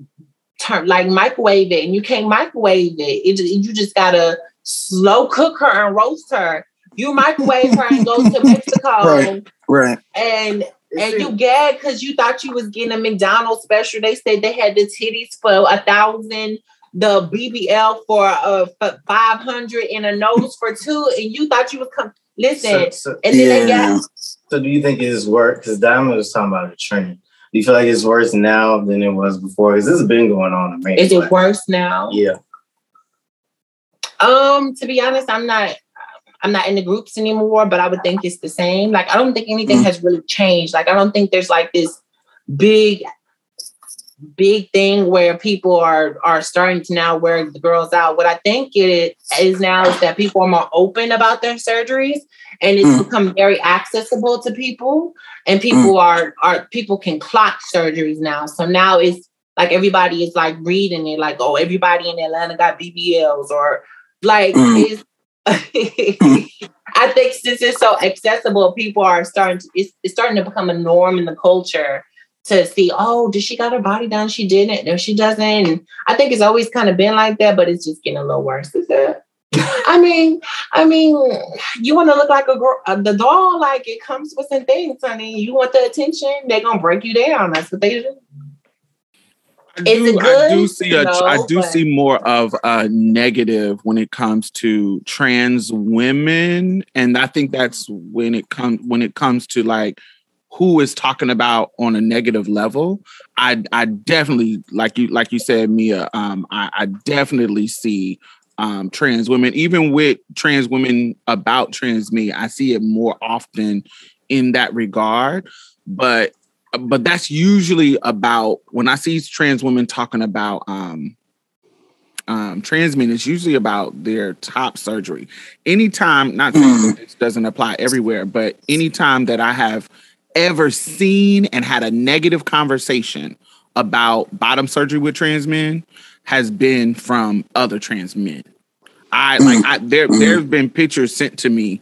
turn like microwave it and you can't microwave it. it you just gotta slow cook her and roast her. You microwave her and go to Mexico Right. Right. and and you gag because you thought you was getting a McDonald's special. They said they had the titties for a thousand, the BBL for uh five hundred, and a nose for two, and you thought you was come. Listen, So, so, and then they Yeah. got so do you think it's worse? Because Diamond was talking about a trend. Do you feel like it's worse now than it was before? Because this has been going on. Is it worse now? Yeah. Um, to be honest, I'm not. I'm not in the groups anymore, but I would think it's the same. Like, I don't think anything Mm. has really changed. Like, I don't think there's like this big, big thing where people are are starting to now wear the girls out. What I think it is now is that people are more open about their surgeries, and it's Mm. become very accessible to people. And people are are people can clock surgeries now. So now it's like everybody is like reading it, like, oh, everybody in Atlanta got BBLs or like Mm. it's I think since it's so accessible, people are starting to it's, it's starting to become a norm in the culture to see, oh, did she got her body done? She didn't. No, she doesn't. And I think it's always kind of been like that, but it's just getting a little worse. Is it? I mean, I mean, you want to look like a girl, uh, the doll. Like it comes with some things, honey. You want the attention, they're gonna break you down. That's what they do. I Is do, it I do see a, No, I do but- see more of a negative when it comes to trans women, and I think that's when it comes when it comes to like who is talking about on a negative level. I I definitely like you like you said, Mia. Um, I, I definitely see um trans women, even with trans women about trans me. I see it more often in that regard, but but that's usually about when I see trans women talking about um, um, trans men, it's usually about their top surgery. Anytime, not saying that this doesn't apply everywhere, but anytime that I have ever seen and had a negative conversation about bottom surgery with trans men has been from other trans men. I like I, there. There have been pictures sent to me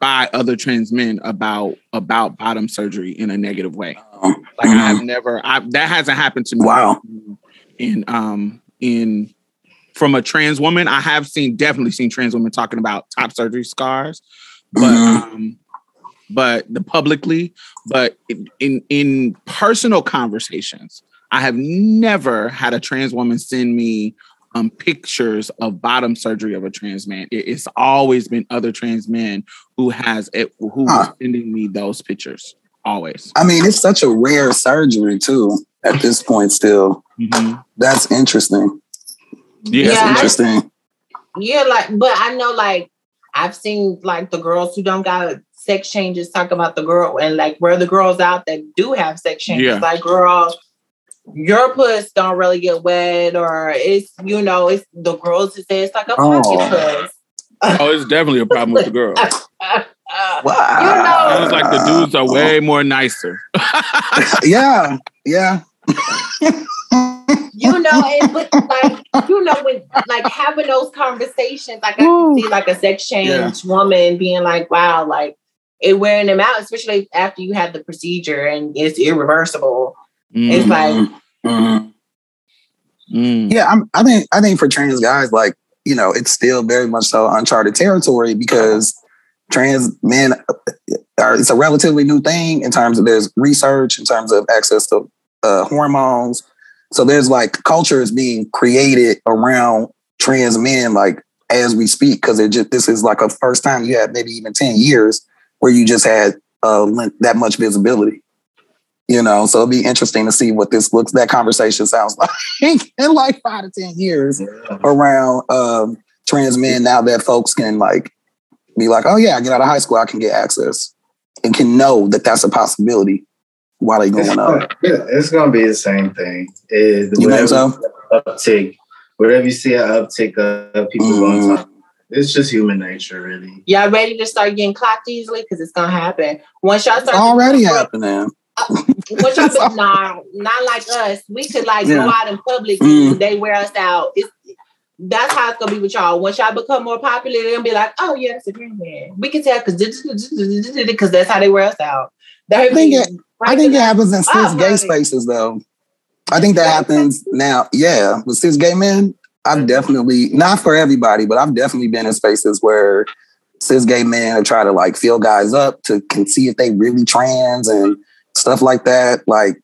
by other trans men about about bottom surgery in a negative way. Oh, Like I have never. I, that hasn't happened to me. Wow. In um in from a trans woman, I have seen definitely seen trans women talking about top surgery scars, but Mhm. um, but the publicly, but in, in in personal conversations, I have never had a trans woman send me um pictures of bottom surgery of a trans man. It- it's always been other trans men who has it who was Huh. sending me those pictures. Always. I mean, it's such a rare surgery too. At this point, still, Mhm. that's interesting. Yeah. That's Yeah, I- interesting. Yeah, like, but I know, like, I've seen like the girls who don't got sex changes talk about the girl and like where the girls out that do have sex changes. Yeah. Like, girl, your puss don't really get wet, or it's you know, it's the girls who say it's like a pocket Oh. puss. Oh, it's definitely a problem with the girl. Wow. Sounds like the dudes are way more nicer. yeah, yeah. you know, and but like you know, when like having those conversations, like I can see like a sex change Yeah. woman being like, wow, like it wearing them out, especially after you had the procedure and it's irreversible. It's Mm, like Mhm. mm. Yeah, I'm, I think I think for trans guys, like you know, it's still very much so uncharted territory because trans men are it's a relatively new thing in terms of there's research in terms of access to uh, hormones. So there's like cultures being created around trans men like as we speak because it just this is like a first time you had maybe even 10 years where you just had uh, that much visibility you know so it'll be interesting to see what this looks that conversation sounds like in like five to ten years around um, trans men now that folks can like be like oh yeah i get out of high school i can get access and can know that that's a possibility while they going up yeah, it's gonna be the same thing it, you think so uptick wherever you see an uptick of people mm. going to it's just human nature, really. Y'all ready to start getting clocked easily? Because it's gonna happen. Once y'all start it's already happening. What y'all been, nah, not like us. We could like yeah. go out in public mm. they wear us out. It's, that's how it's gonna be with y'all. Once y'all become more popular, they're gonna be like, oh yeah, that's a green man. We can tell because because that's how they wear us out. I think it, I think it happens in cis oh, gay spaces though. I think that happens now. Yeah, with cis gay men, I've definitely not for everybody, but I've definitely been in spaces where cis gay men are trying to like fill guys up to can see if they really trans and stuff like that. Like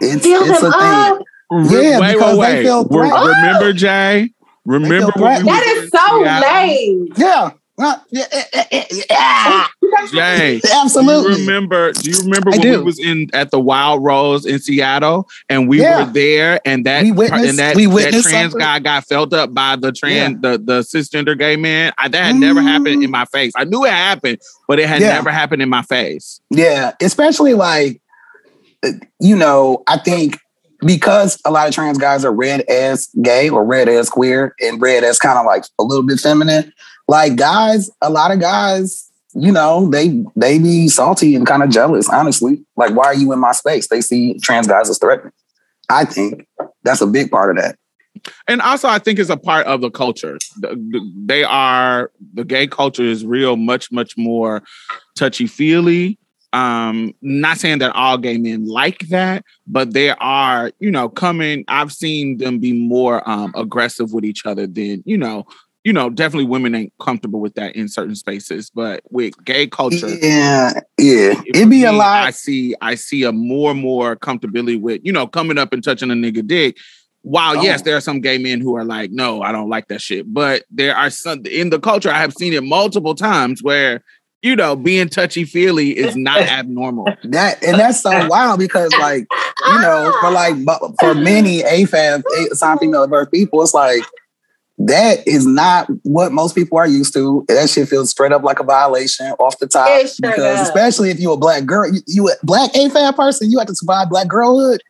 it's feel it's a thing. Yeah, wait, because wait, they feel Re- remember Jay? Remember that is so lame. Yeah. Uh, yeah, yeah, Jay, absolutely. Do you remember? Do you remember when we was in at the Wild Rose in Seattle and we yeah. were there and that we witnessed, and that, we witnessed that trans something. guy got felt up by the trans yeah. the the cisgender gay man? I, that had mm. never happened in my face. I knew it happened, but it had yeah. never happened in my face. Yeah, especially like you know, I think because a lot of trans guys are read as gay or read as queer and read as kind of like a little bit feminine, like guys, a lot of guys, you know, they they be salty and kind of jealous, honestly. Like, why are you in my space? They see trans guys as threatening. I think that's a big part of that. And also, I think it's a part of the culture. They are the gay culture is real, much, much more touchy feely um not saying that all gay men like that but there are you know coming i've seen them be more um aggressive with each other than you know you know definitely women ain't comfortable with that in certain spaces but with gay culture yeah yeah. it'd be me, a lot. I see i see a more and more comfortability with you know coming up and touching a nigga dick. While oh. yes there are some gay men who are like no i don't like that shit but there are some in the culture i have seen it multiple times where you know, being touchy feely is not abnormal. That and that's so wild because, like, you know, for like for many AFAB, assigned female birth people, it's like that is not what most people are used to. That shit feels straight up like a violation off the top. Sure because does. especially if you're a black girl, you, you a black AFAB person, you have to survive black girlhood.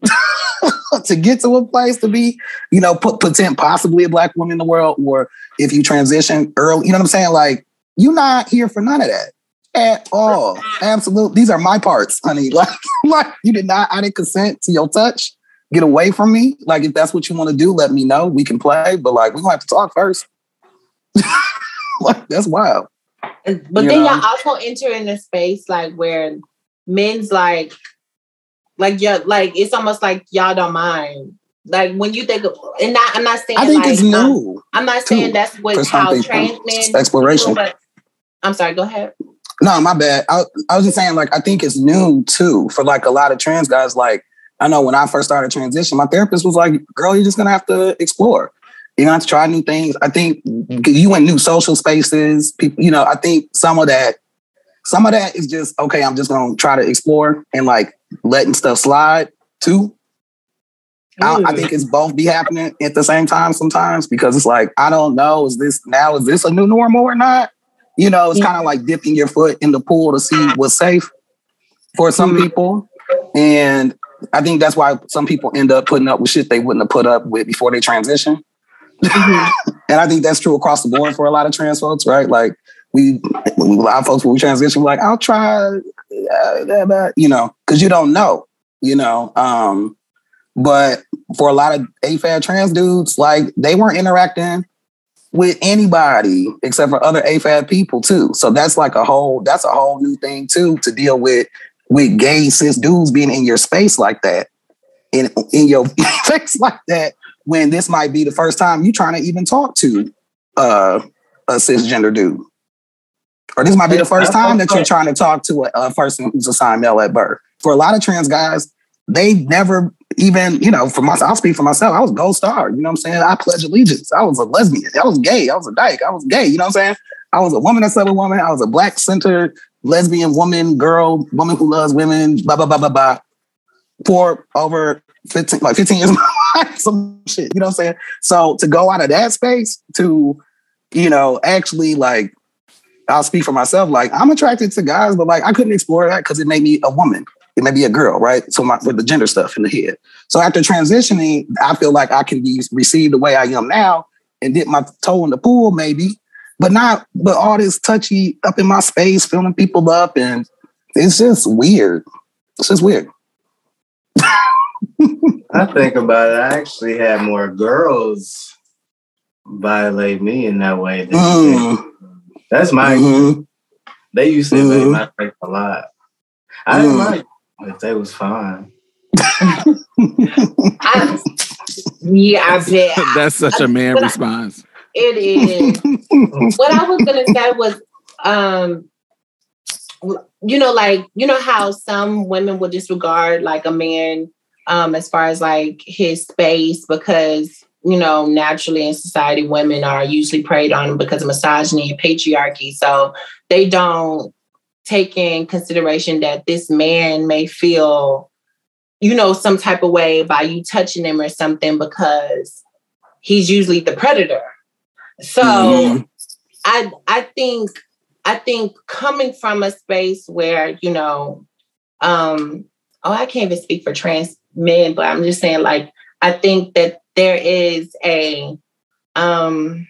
to get to a place to be, you know, put pretend possibly a black woman in the world, or if you transition early, you know what I'm saying? Like you're not here for none of that at all. Absolutely. These are my parts, honey. Like, like you did not, I didn't consent to your touch. Get away from me. Like, if that's what you want to do, let me know. We can play, but like, we're gonna have to talk first. like, that's wild. But you then know? y'all also enter in a space like where men's like, like yeah, like it's almost like y'all don't mind. Like when you think of, and not, I'm not saying. I think like, it's new. Um, I'm not saying that's what how trans men exploration. I'm sorry, go ahead. No, my bad. I, I was just saying, like, I think it's new too for like a lot of trans guys. Like, I know when I first started transition, my therapist was like, girl, you're just gonna have to explore. You know, have to try new things. I think mm-hmm. you in new social spaces, people, you know, I think some of that, some of that is just, okay, I'm just gonna try to explore and like letting stuff slide too. I, I, think it's both be happening at the same time sometimes because it's like, I don't know, is this now, is this a new normal or not? You know, it's kind of like dipping your foot in the pool to see what's safe for some mm-hmm. people. And I think that's why some people end up putting up with shit they wouldn't have put up with before they transition. Mm-hmm. and I think that's true across the board for a lot of trans folks, right? Like we, a lot of folks when we transition, we're like, I'll try, uh, you know, because you don't know, you know. Um, but for a lot of AFAB trans dudes, like they weren't interacting with anybody except for other AFAB people too. So that's like a whole that's a whole new thing too to deal with with gay cis dudes being in your space like that, in in your face like that when this might be the first time you're trying to even talk to uh, a cisgender dude. Or this might be the first time that you're trying to talk to a, a person who's assigned male at birth. For a lot of trans guys, they never even, you know, for myself, I'll speak for myself. I was gold star. You know what I'm saying? I pledge allegiance. I was a lesbian. I was gay. I was a dyke. I was gay. You know what I'm saying? I was a woman that slept with woman. I was a black centered lesbian woman, girl, woman who loves women, blah, blah, blah, blah, blah. For over 15, like 15 years some shit. You know what I'm saying? So to go out of that space to, you know, actually like I'll speak for myself. Like I'm attracted to guys, but like I couldn't explore that because it made me a woman. It made be a girl, right? So my, with the gender stuff in the head. So after transitioning, I feel like I can be received the way I am now and dip my toe in the pool, maybe, but not. But all this touchy up in my space, filling people up, and it's just weird. It's just weird. I think about it. I actually had more girls violate me in that way than Mm, That's my. mhm. They used to Mhm. invade my face a lot. I didn't Mm. like, but they was fine. I, yeah, I bet That's such a man response. it is. what I was gonna say was, um, you know, like you know how some women will disregard like a man, um, as far as like his space because you know naturally in society women are usually preyed on because of misogyny and patriarchy, so they don't take in consideration that this man may feel, you know, some type of way by you touching him or something because he's usually the predator. So Mhm. I I think I think coming from a space where, you know, um, oh, I can't even speak for trans men, but I'm just saying like I think that there is a um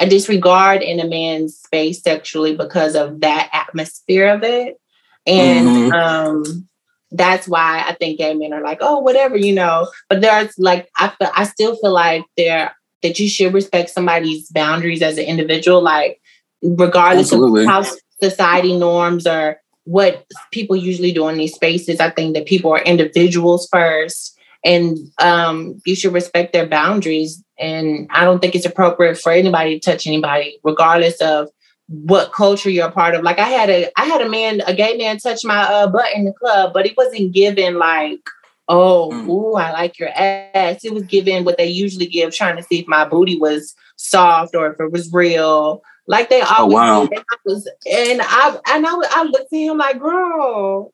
a disregard in a man's space sexually because of that atmosphere of it. And Mhm. um that's why I think gay men are like, oh, whatever, you know. But there's like I feel I still feel like there that you should respect somebody's boundaries as an individual, like regardless Absolutely. of how society norms or what people usually do in these spaces. I think that people are individuals first, and um, you should respect their boundaries. And I don't think it's appropriate for anybody to touch anybody, regardless of what culture you're a part of. Like I had a I had a man, a gay man, touch my uh, butt in the club, but he wasn't given like, oh, Mm. ooh, I like your ass. It was given what they usually give, trying to see if my booty was soft or if it was real. Like they always wow. do. And I was, and I and I, I looked at him like, girl,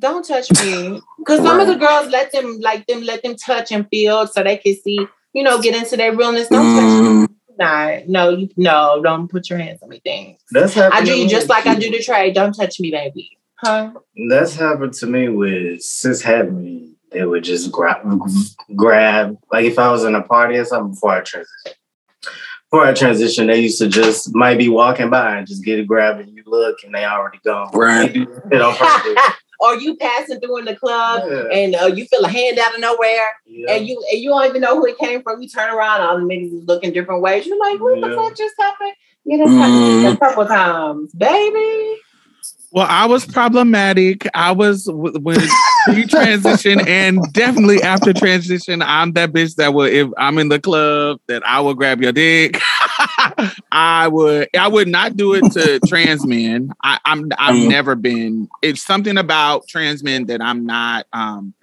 don't touch me. Because some of the girls let them like them let them touch and feel so they can see, you know, get into their realness. Don't touch me. Mm, Nah, no, you no, don't put your hands on me. Things. That's I happened. do to you me. just like I do the trade. Don't touch me, baby. Huh? That's happened to me with cis het me. They would just grab, grab. Like if I was in a party or something before I transition. Before I transition, they used to just might be walking by and just get a grab and you look and they already gone. Right. They do it on purpose. or you passing through in the club Yeah. and uh, you feel a hand out of nowhere Yeah. and you and you don't even know who it came from. You turn around, all the niggas is looking different ways. You're like, what the fuck just happened? You know, Mm. a couple times, baby. Well, I was problematic. I was when pre-transition and definitely after transition. I'm that bitch that will if I'm in the club that I will grab your dick. I would. I would not do it to trans men. I, I'm. I've Mhm. never been. It's something about trans men that I'm not. Um,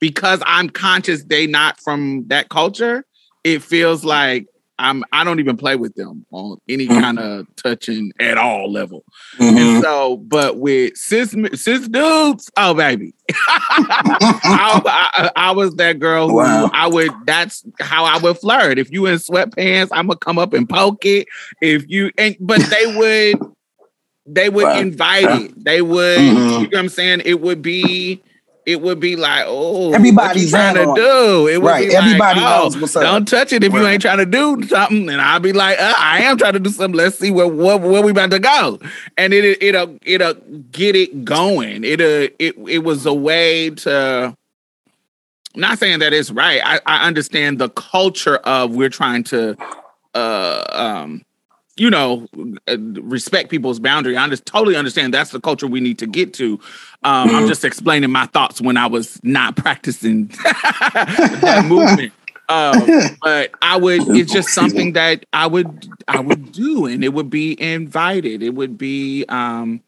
because I'm conscious they not from that culture. It feels like I'm. I don't even play with them on any Mhm. kind of touching at all level. mhm. And so, but with cis cis dudes, oh baby, I, I, I was that girl who Wow. I would. That's how I would flirt. If you in sweatpants, I'm gonna come up and poke it. If you and but they would, they would Wow. invite it. They would. Mhm. You know what I'm saying? It would be. It would be like, oh, Everybody's trying to do? It would Right. be like, Everybody oh, knows what's up. don't touch it if you ain't trying to do something. And I'll be like, uh, I am trying to do something. Let's see where where, where we about to go. And it it'll it'll get it going. It'll it it was a way to not saying that it's right. I, I understand the culture of we're trying to uh um you know uh, respect people's boundary. I just totally understand that's the culture we need to get to. Um, I'm Mhm. just explaining my thoughts when I was not practicing that movement. um, but I would. It's just something that I would. I would do, and it would be invited. It would be. um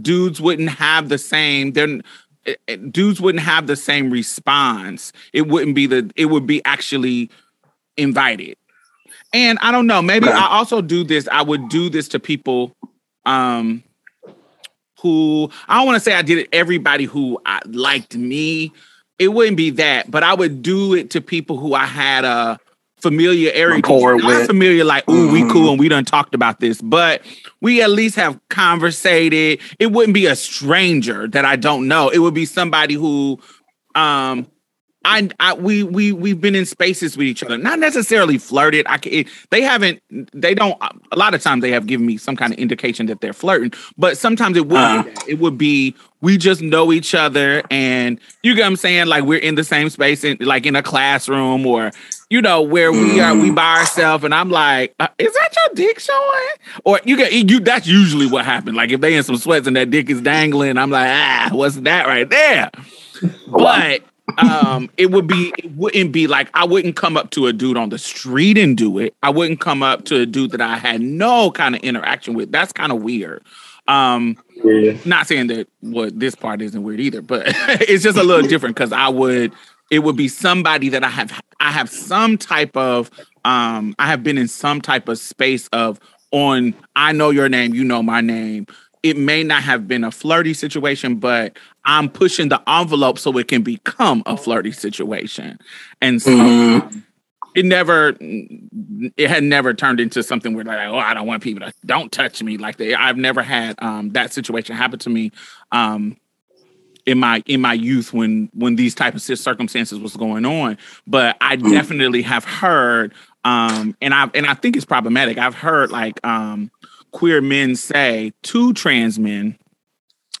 Dudes wouldn't have the same. They're eh, eh, dudes wouldn't have the same response. It wouldn't be the. It would be actually invited. And I don't know. Maybe. I also do this. I would do this to people. Um, who I don't want to say I did it everybody who I, liked me. It wouldn't be that, but I would do it to people who I had a familiarity. Rapport Not with. familiar, like, ooh, we Mhm. cool and we done talked about this, but we at least have conversated. It wouldn't be a stranger that I don't know. It would be somebody who um I, I we we we've been in spaces with each other, not necessarily flirted. I it, they haven't. They don't. A lot of times they have given me some kind of indication that they're flirting, but sometimes it would. Uh. be that. It would be we just know each other, and you get what I'm saying. Like we're in the same space, in like in a classroom, or you know where we are. We by ourselves, and I'm like, uh, is that your dick showing? Or you get you. That's usually what happened. Like if they in some sweats and that dick is dangling, I'm like, ah, what's that right there? But um it would be it wouldn't be like I wouldn't come up to a dude on the street and do it. I wouldn't come up to a dude that I had no kind of interaction with. That's kind of weird. Um Yeah. not saying that what this part isn't weird either, but it's just a little different because I would it would be somebody that I have I have some type of um I have been in some type of space of on I know your name, you know my name. It may not have been a flirty situation, but I'm pushing the envelope so it can become a flirty situation. And so Mhm. um, it never it had never turned into something where like, oh, I don't want people to don't touch me like they I've never had um that situation happen to me um in my in my youth when when these type of circumstances was going on. But I definitely have heard um and I and I think it's problematic. I've heard like um queer men say to trans men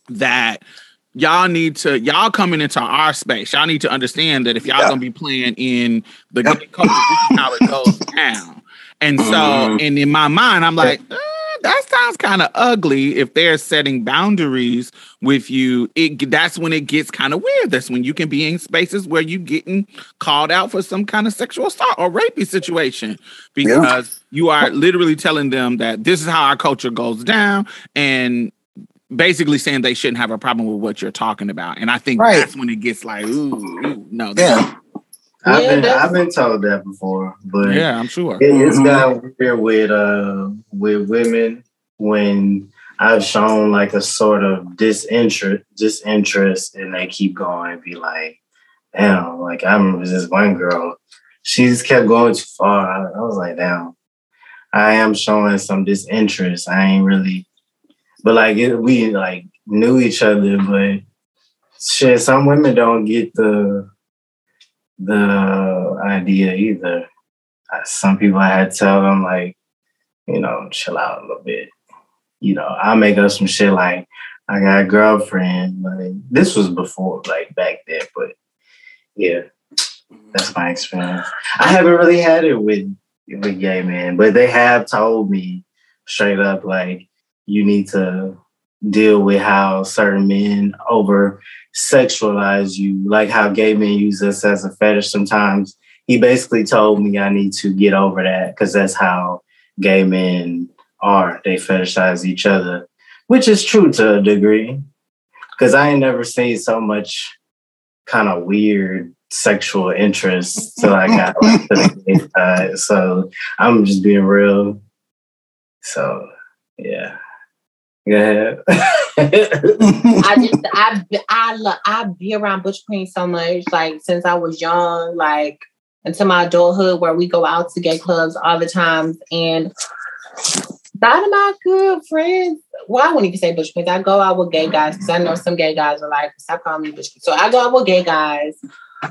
that y'all need to y'all coming into our space. Y'all need to understand that if y'all Yeah. gonna be playing in the Yep. gay culture, this is how it goes down. And so, Mhm. and in my mind, I'm like, eh, that sounds kind of ugly. If they're setting boundaries with you, it that's when it gets kind of weird. That's when you can be in spaces where you're getting called out for some kind of sexual assault or rapey situation because you are literally telling them that this is how our culture goes down and basically saying they shouldn't have a problem with what you're talking about. And I think Right. that's when it gets like, ooh, ooh no, Yeah. I've Yeah, been that's- I've been told that before, but yeah, I'm sure. It, it's Mhm. gotten weird with uh with women when I've shown like a sort of disinterest disinterest and they keep going and be like, damn, like I remember this one girl, she just kept going too far. I, I was like, damn, I am showing some disinterest. I ain't really but like it, we like knew each other, but shit, some women don't get the the idea either some people I had to tell them like, you know, chill out a little bit. You know, I make up some shit like I got a girlfriend. Like this was before, like back then, but yeah, that's my experience. I haven't really had it with with gay men, but they have told me straight up like you need to deal with how certain men over sexualize you, like how gay men use us as a fetish sometimes he basically told me I need to get over that because that's how gay men are. They fetishize each other, which is true to a degree. Because I ain't never seen so much kind of weird sexual interest till I got like, to the gay side. So I'm just being real. So yeah. Go ahead. I just I I lo- I be around Butch Queen so much, like since I was young, like into my adulthood, where we go out to gay clubs all the times, and none of my good friends. Well, I wouldn't even say Butch Queens. I go out with gay guys because I know some gay guys are like, stop calling me Butch Queen. So I go out with gay guys.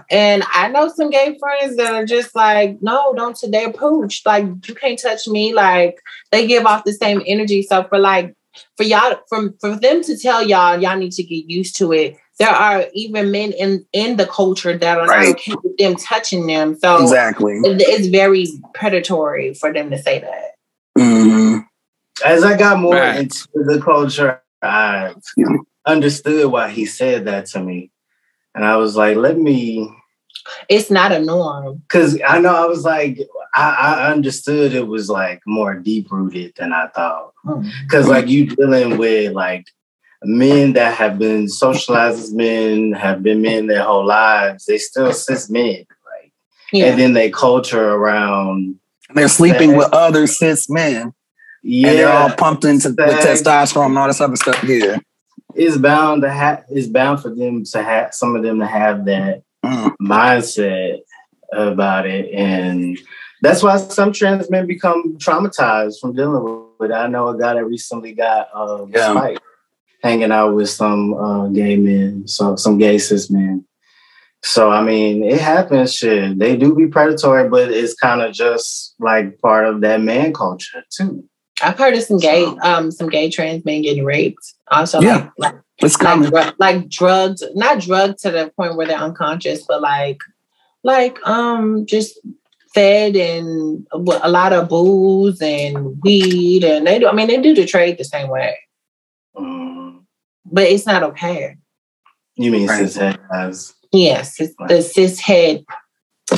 And I know some gay friends that are just like, no, don't they're pooch. Like you can't touch me. Like they give off the same energy. So for like for y'all from for them to tell y'all y'all need to get used to it there are even men in in the culture that are Right. not okay with them touching them so Exactly. it- it's very predatory for them to say that hmm As I got more Right. into the culture, I understood why he said that to me. And I was like, let me It's not a norm. Cause I know I was like, I, I understood it was like more deep rooted than I thought. Hmm. Cause like you dealing with like men that have been socialized as men, have been men their whole lives, they still cis men, right? Yeah. And then they culture around They're sleeping with other cis men, yeah, and they're all pumped into with Sex. testosterone and all this other stuff. Yeah. it's bound to have it's bound for them to have some of them to have that Mm. mindset about it and that's why some trans men become traumatized from dealing with it. I know a guy that recently got uh, Yeah. spiked hanging out with some uh, gay men, so some gay cis men. So I mean, it happens. Shit, they do be predatory, but it's kind of just like part of that man culture too. I've heard of some gay, um, some gay trans men getting raped. Also, Yeah. like, like, It's like, coming. dru- like drugged, not drugged to the point where they're unconscious, but like, like, um, just fed and a lot of booze and weed, and they do. I mean, they do the trade the same way, Mm. but it's not okay. You mean Right. cis guys? Yes, it's the cis head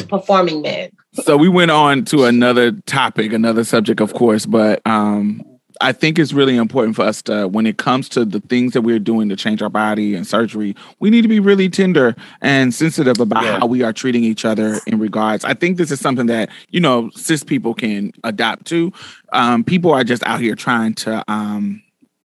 performing men. So we went on to another topic, another subject, of course, but um, I think it's really important for us to, when it comes to the things that we're doing to change our body and surgery, we need to be really tender and sensitive about Yeah. how we are treating each other in regards. I think this is something that, you know, cis people can adapt to. Um, people are just out here trying to, um,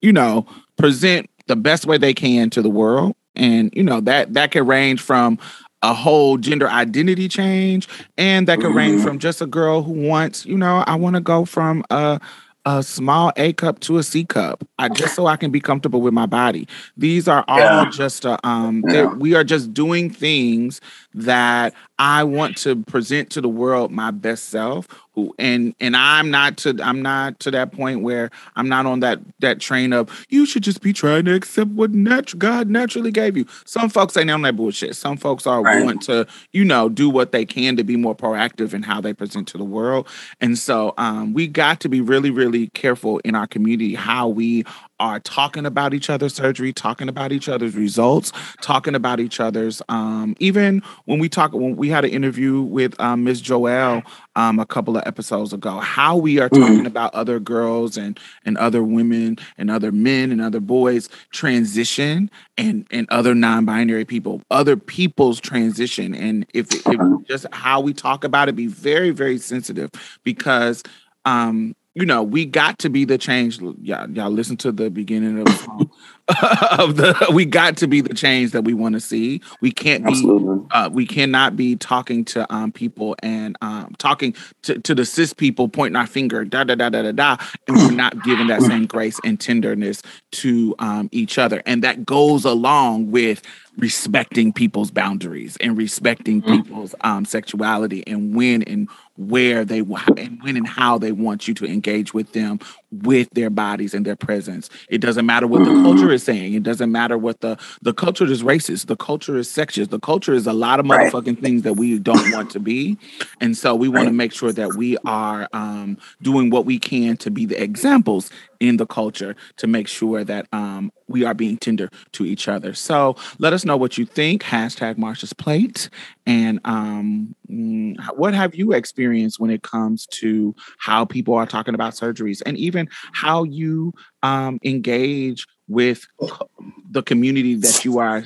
you know, present the best way they can to the world. And, you know, that that can range from a whole gender identity change and that could range Mhm. from just a girl who wants, you know, I want to go from a a small A cup to a C cup, I, just so I can be comfortable with my body. These are all Yeah. just uh, um, Yeah. we are just doing things that I want to present to the world my best self. Who and and I'm not to I'm not to that point where I'm not on that that train of you should just be trying to accept what nat- God naturally gave you. Some folks ain't on that bullshit. Some folks are Right. want to you know do what they can to be more proactive in how they present to the world. And so um, we got to be really really careful in our community how we are talking about each other's surgery, talking about each other's results, talking about each other's um, even when we talk when we had an interview with um, Ms. Joelle um, a couple of episodes ago, how we are Mhm. talking about other girls and and other women and other men and other boys transition and and other non-binary people, other people's transition, and if, if Uh-huh. just how we talk about it, be very very sensitive because um you know we got to be the change. Y'all, y'all listen to the beginning of the song of the we got to be the change that we want to see. We can't be uh, we cannot be talking to um, people and um, talking to, to the cis people, pointing our finger, da da da da da da, and we're not giving that same grace and tenderness to um, each other, and that goes along with respecting people's boundaries and respecting people's um, sexuality and when and where they and when and how they want you to engage with them with their bodies and their presence. It doesn't matter what the culture is saying. It doesn't matter what the the culture is racist. The culture is sexist. The culture is a lot of Right. motherfucking things that we don't want to be, and so we want to make sure that we are um, doing what we can to be the examples in the culture to make sure that um, we are being tender to each other. So let us know what you think. Hashtag Marsha's Plate. And um, mm, what have you experienced when it comes to how people are talking about surgeries and even how you um, engage with co- the community that you are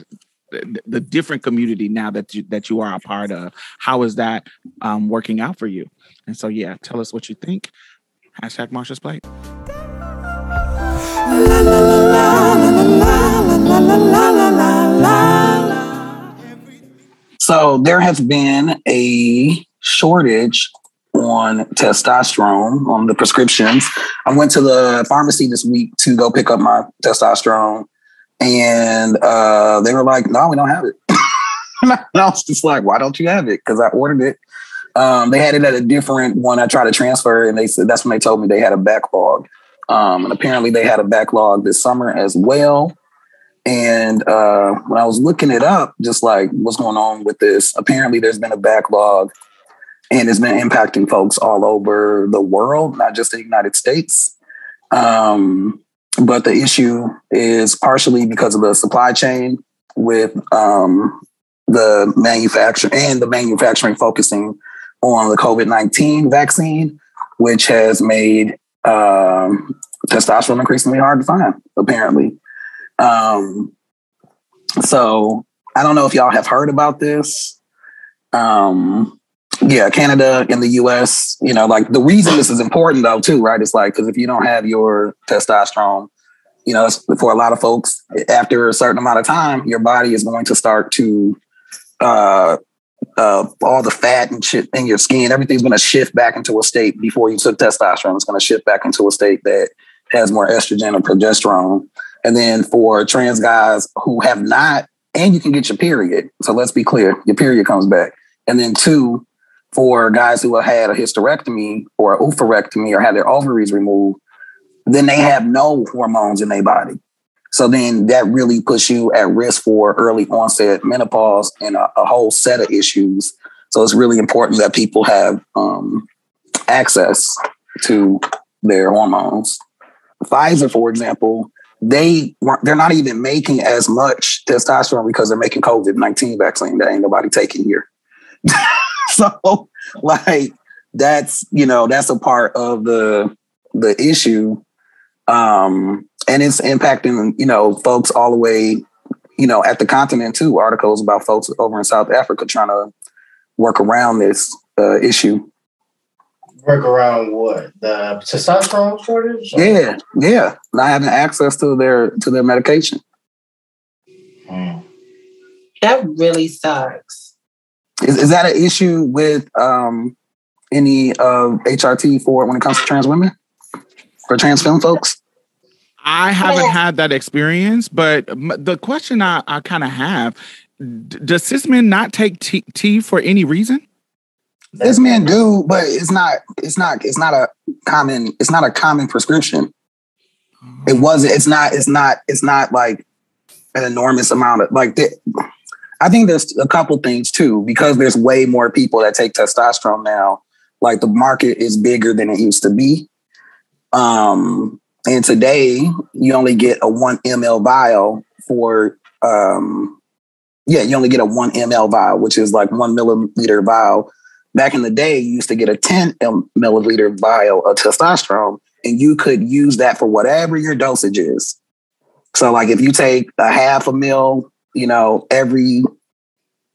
the, the different community now that you that you are a part of. How is that um, working out for you? And so yeah tell us what you think. Hashtag marsha's plate. So there has been a shortage on testosterone on the prescriptions. I went to the pharmacy this week to go pick up my testosterone, and uh, they were like, "No, we don't have it." and I was just like, "Why don't you have it?" Because I ordered it. Um, they had it at a different one. I tried to transfer, and they said that's when they told me they had a backlog. Um, and apparently, they had a backlog this summer as well. And uh, when I was looking it up, just like what's going on with this, apparently there's been a backlog and it's been impacting folks all over the world, not just the United States. Um, but the issue is partially because of the supply chain with um, the manufacturer and the manufacturing focusing on the COVID 19 vaccine, which has made um, testosterone increasingly hard to find, apparently. Um, so I don't know if y'all have heard about this. Um, yeah, Canada and the US, you know, like the reason this is important though, too, right? It's like, because if you don't have your testosterone, you know, for a lot of folks, after a certain amount of time, your body is going to start to, uh, uh, all the fat and shit in your skin, everything's going to shift back into a state before you took testosterone. It's going to shift back into a state that has more estrogen or progesterone. And then for trans guys who have not, and you can get your period. So let's be clear, your period comes back. And then two, for guys who have had a hysterectomy or a oophorectomy or had their ovaries removed, then they have no hormones in their body. So then that really puts you at risk for early onset menopause and a, a whole set of issues. So it's really important that people have um, access to their hormones. Pfizer, for example, they they're not even making as much testosterone because they're making COVID nineteen vaccine that ain't nobody taking here. so like that's you know that's a part of the the issue um and it's impacting you know folks all the way you know at the continent too articles about folks over in south africa trying to work around this uh, issue Work around what? The testosterone shortage? yeah yeah not having access to their to their medication Hmm. That really sucks. Is, is that an issue with um any of hrt for when it comes to trans women for trans film folks I haven't had that experience, but the question I, I kind of have: d- Does cis men not take tea, tea for any reason? This men do, but it's not. It's not. It's not a common. It's not a common prescription. It wasn't. It's not. It's not. It's not like an enormous amount of like. The, I think there's a couple things too because there's way more people that take testosterone now. Like the market is bigger than it used to be. Um, and today you only get a one ml vial for. Um, yeah, you only get a one ml vial, which is like one milliliter vial back in the day, you used to get a 10 milliliter vial of testosterone, and you could use that for whatever your dosage is. So, like if you take a half a mil, you know, every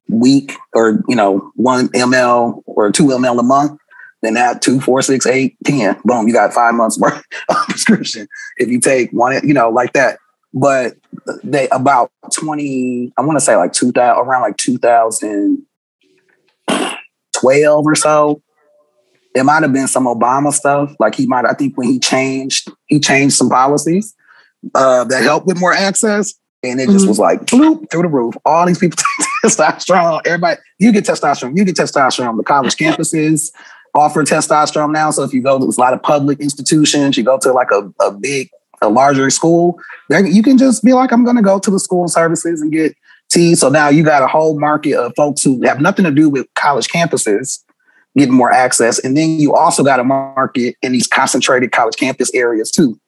week, or you know, one ml or two ml a month, then that two, four, six, eight, ten, boom, you got five months worth of prescription. If you take one, you know, like that. But they about 20, I want to say like 2000, around like 2012 or so. It might have been some Obama stuff. Like he might, I think when he changed, he changed some policies uh, that helped with more access. And it just Mhm. was like bloop through the roof. All these people take testosterone. Everybody, you get testosterone, you get testosterone. The college campuses offer testosterone now. So if you go to a lot of public institutions, you go to like a, a big, a larger school, you can just be like, I'm gonna go to the school services and get tea. So now you got a whole market of folks who have nothing to do with college campuses getting more access. And then you also got a market in these concentrated college campus areas too.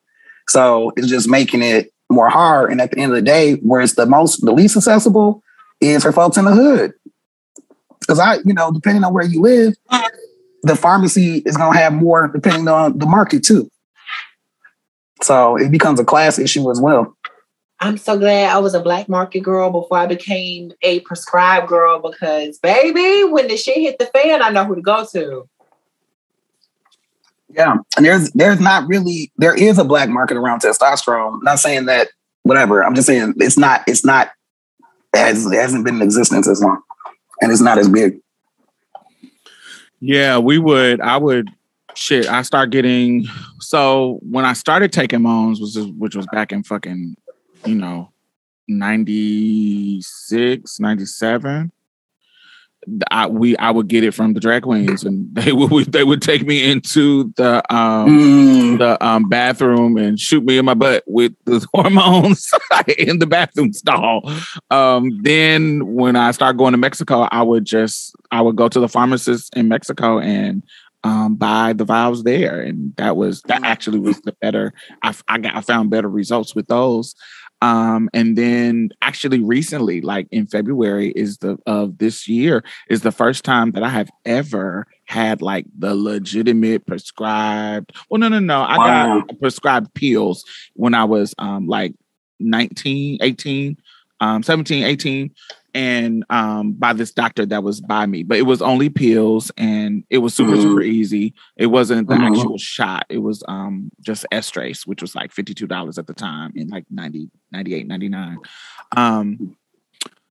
So it's just making it more hard. And at the end of the day, where it's the most, the least accessible is for folks in the hood. Because I, you know, depending on where you live, the pharmacy is going to have more depending on the market too. So it becomes a class issue as well. I'm so glad I was a black market girl before I became a prescribed girl because, baby, when the shit hit the fan, I know who to go to. Yeah, and there's there's not really there is a black market around testosterone. not saying that whatever. I'm just saying it's not it's not as it hasn't been in existence as long, and it's not as big. Yeah, we would. I would. Shit, I start getting. So when I started taking Moans, was which was back in fucking, you know, 96, 97. I we I would get it from the drag queens, and they would they would take me into the um Mm, the um bathroom and shoot me in my butt with the hormones in the bathroom stall. Um, then when I started going to Mexico, I would just I would go to the pharmacist in Mexico and um, buy the vials there, and that was that actually was the better. I, f- I got I found better results with those. Um, and then actually recently, like in February, is the of this year is the first time that I have ever had like the legitimate prescribed. Well, no, no, no. I Wow. got prescribed pills when I was um like 19, 18, um, 17, 18 and um by this doctor that was by me but it was only pills and it was super Mhm. super easy it wasn't the Mhm. actual shot it was um just estrace which was like $52 at the time in like 90 98 99 um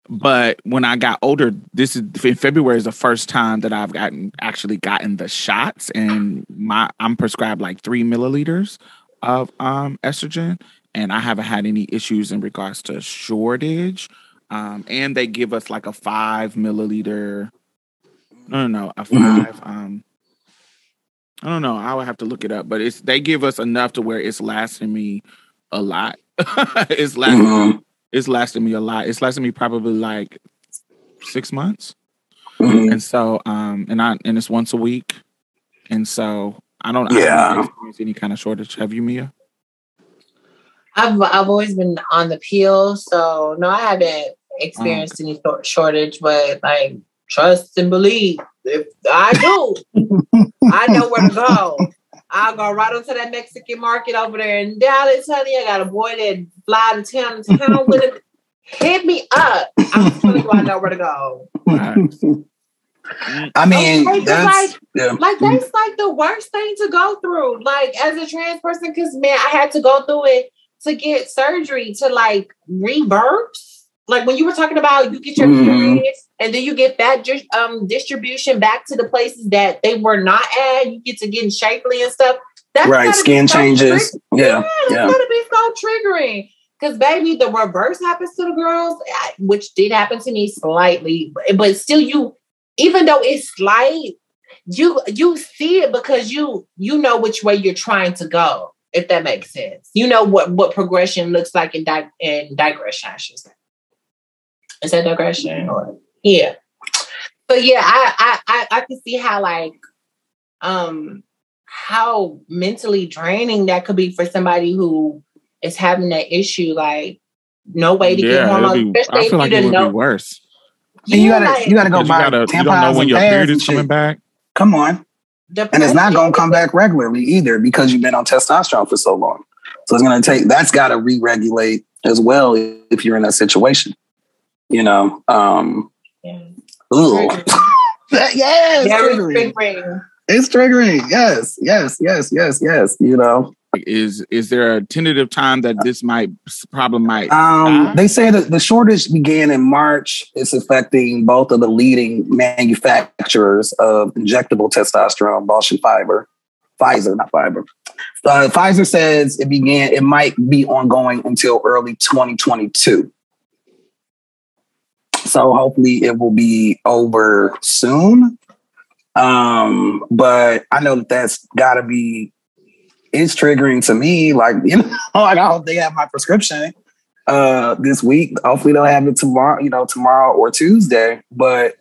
but when i got older this is in february is the first time that i've gotten actually gotten the shots and my i'm prescribed like three milliliters of um estrogen and i haven't had any issues in regards to shortage um, and they give us like a five milliliter. No, no, no, a Mhm. five. Um, I don't know. I would have to look it up, but it's they give us enough to where it's lasting me a lot. it's lasting. Mhm. It's lasting me a lot. It's lasting me probably like six months, Mhm. and so um, and I and it's once a week, and so I don't. I Yeah. haven't experienced any kind of shortage. Have you, Mia? I've I've always been on the peel, so no, I haven't experienced mm. any short- shortage. But like, trust and believe. If I do, I know where to go. I'll go right onto that Mexican market over there in Dallas, honey. I got a boy that fly to town, town with it. Hit me up. I'm telling you, I know where to go. I mean, Okay, like, yeah. Like that's like the worst thing to go through. Like as a trans person, because man, I had to go through it to get surgery to like rebirth. Like when you were talking about you get your Mhm. periods and then you get that um distribution back to the places that they were not at. You get to getting shapely and stuff. That's right. Skin so changes. triggering. Yeah. that's Yeah. gonna be so triggering. Because baby, the reverse happens to the girls, which did happen to me slightly, but- but still, you even though it's slight, you you see it because you you know which way you're trying to go. If that makes sense, you know what what progression looks like in di- in digression. I should say. Is that digression or yeah? But yeah, I I I, I can see how like um how mentally draining that could be for somebody who is having that issue. Like no way to get it'd hormones, be- I feel like it would know. be worse. And you gotta like, you gotta go 'Cause you buy gotta, you don't know when your pads period is coming back. Come on. And it's not gonna come back regularly either because you've been on testosterone for so long. So it's gonna take that's gotta re-regulate as well if you're in that situation. You know. Um Yeah. yeah, it's Very triggering. triggering. It's triggering. Yes, yes, yes, yes, yes. You know. Is is there a tentative time that this might problem might? Um, they say that the shortage began in March. It's affecting both of the leading manufacturers of injectable testosterone, Bausch and Fiber, Pfizer, not Fiber. Uh, Pfizer says it began. It might be ongoing until early 2022. So hopefully it will be over soon. Um, but I know that that's got to be it's triggering to me. Like, you know, like I hope they have my prescription uh this week. Hopefully they'll have it tomorrow, you know, tomorrow or Tuesday. But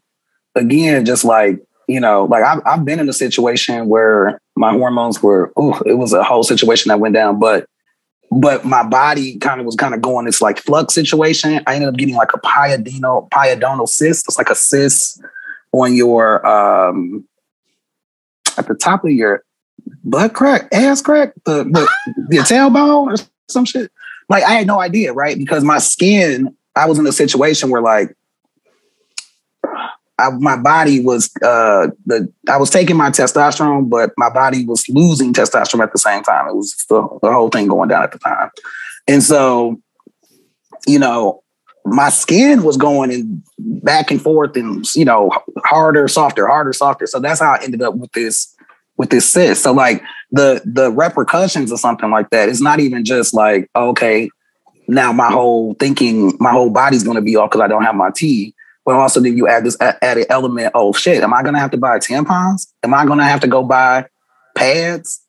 again, just like, you know, like I've, I've been in a situation where my hormones were, oh, it was a whole situation that went down. But but my body kind of was kind of going this like flux situation. I ended up getting like a pyadonal pyadonal cyst. It's like a cyst on your um at the top of your butt crack, ass crack, the the, the tailbone or some shit. Like I had no idea, right? Because my skin, I was in a situation where like I, my body was uh the I was taking my testosterone, but my body was losing testosterone at the same time. It was the, the whole thing going down at the time. And so, you know, my skin was going in back and forth and you know harder, softer, harder, softer. So that's how I ended up with this with this cyst. So like the the repercussions of something like that, it's not even just like, okay, now my whole thinking, my whole body's gonna be off because I don't have my T. But also then you add this added element, oh shit, am I gonna have to buy tampons? Am I gonna have to go buy pads?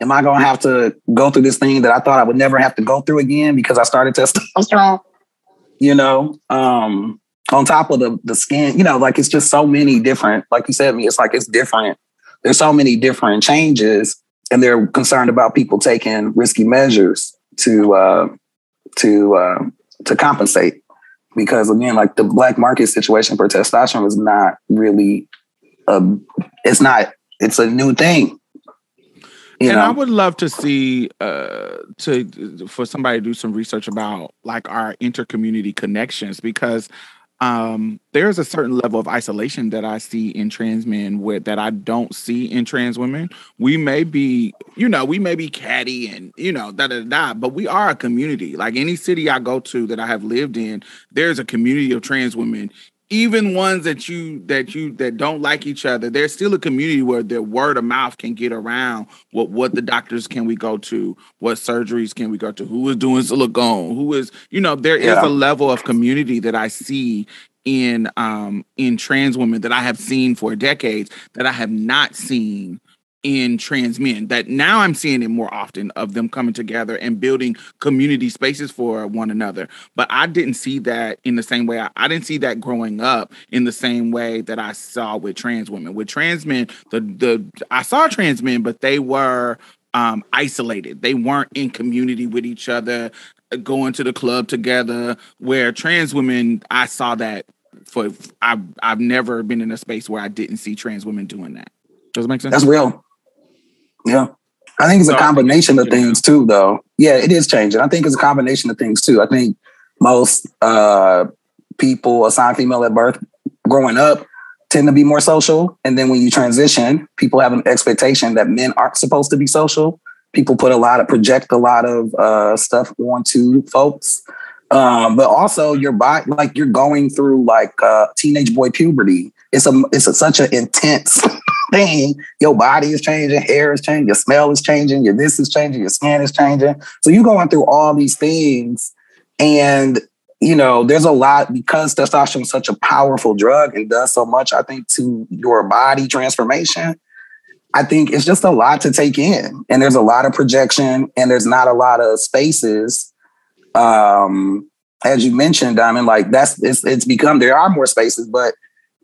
Am I gonna have to go through this thing that I thought I would never have to go through again because I started testosterone? You know, um, on top of the the skin, you know, like it's just so many different, like you said, me, it's like it's different. There's so many different changes, and they're concerned about people taking risky measures to uh to uh, to compensate because again, like the black market situation for testosterone is not really a, it's not it's a new thing. You and know? I would love to see uh to for somebody to do some research about like our intercommunity connections because um there's a certain level of isolation that I see in trans men with that I don't see in trans women. We may be, you know, we may be catty and you know, da da da, but we are a community. Like any city I go to that I have lived in, there's a community of trans women even ones that you that you that don't like each other there's still a community where their word of mouth can get around what what the doctors can we go to what surgeries can we go to who is doing silicone who is you know there is Yeah. a level of community that i see in um in trans women that i have seen for decades that i have not seen in trans men that now i'm seeing it more often of them coming together and building community spaces for one another but I didn't see that in the same way. I, I didn't see that growing up in the same way that I saw with trans women. With trans men, the the I saw trans men, but they were um, isolated. They weren't in community with each other, uh, going to the club together. Where trans women, I saw that for I've I've never been in a space where I didn't see trans women doing that. Does it make sense? That's real. Yeah. I think it's a combination of things too, though. Yeah, it is changing. I think it's a combination of things too. I think most uh, people assigned female at birth growing up tend to be more social. And then when you transition, people have an expectation that men aren't supposed to be social. People put a lot of project a lot of uh, stuff onto folks. Um, but also your body, like you're going through like uh, teenage boy puberty. It's a it's a, such an intense thing. Your body is changing, hair is changing, your smell is changing, your this is changing, your skin is changing. So you're going through all these things, and you know there's a lot because testosterone is such a powerful drug and does so much. I think to your body transformation. I think it's just a lot to take in, and there's a lot of projection, and there's not a lot of spaces um as you mentioned diamond like that's it's it's become there are more spaces but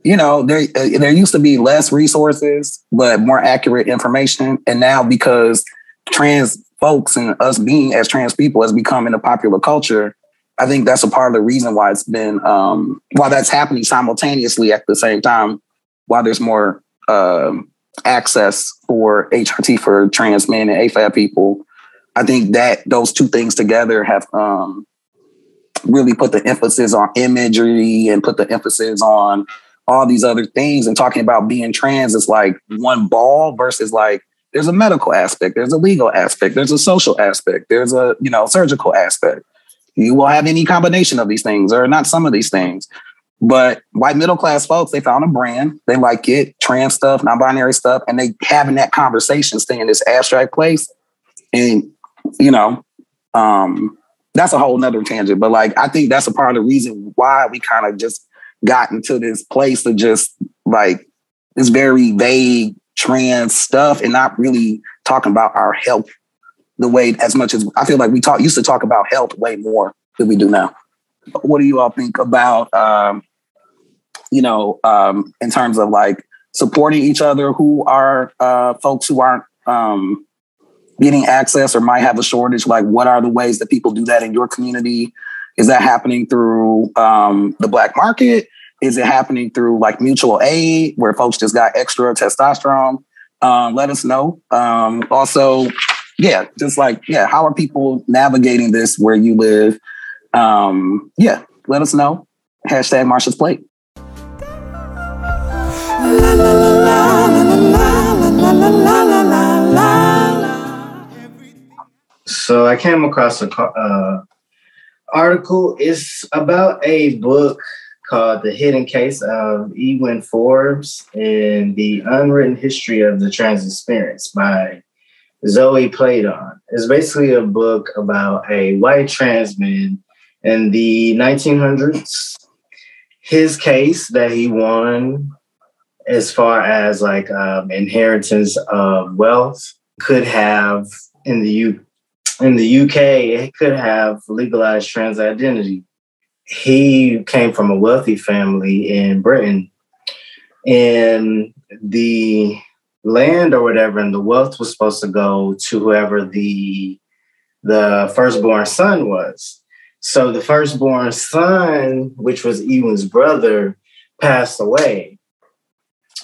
you know there uh, there used to be less resources but more accurate information. And now because trans folks and us being as trans people has become in the popular culture i think that's a part of the reason why it's been um why that's happening simultaneously at the same time while there's more um access for hrt for trans men and afab people. I think that those two things together have um, really put the emphasis on imagery and put the emphasis on all these other things. And talking about being trans is like one ball versus like there's a medical aspect, there's a legal aspect, there's a social aspect, there's a you know surgical aspect. You will have any combination of these things, or not some of these things. But white middle class folks, they found a brand, they like it, trans stuff, non-binary stuff, and they having that conversation, stay in this abstract place. And you know, um, that's a whole nother tangent. But like, I think that's a part of the reason why we kind of just got into this place of just like this very vague trans stuff and not really talking about our health the way as much as I feel like we talk used to talk about health way more than we do now. What do you all think about um, you know, um, in terms of like supporting each other who are uh folks who aren't um getting access or might have a shortage? Like what are the ways that people do that in your community? Is that happening through um, the black market is it happening through like mutual aid where folks just got extra testosterone? Um, let us know. Um, also yeah just like yeah how are people navigating this where you live? Um, yeah let us know. Hashtag marsha's plate. So I came across a uh, article. It's about a book called "The Hidden Case of Ewan Forbes and the Unwritten History of the Trans Experience" by Zoe Playdon. It's basically a book about a white trans man in the 1900s. His case that he won, as far as like um, inheritance of wealth, could have in the U in the UK, it could have legalized trans identity. He came from a wealthy family in Britain, and the land or whatever, and the wealth was supposed to go to whoever the the firstborn son was. So the firstborn son, which was Ewan's brother, passed away.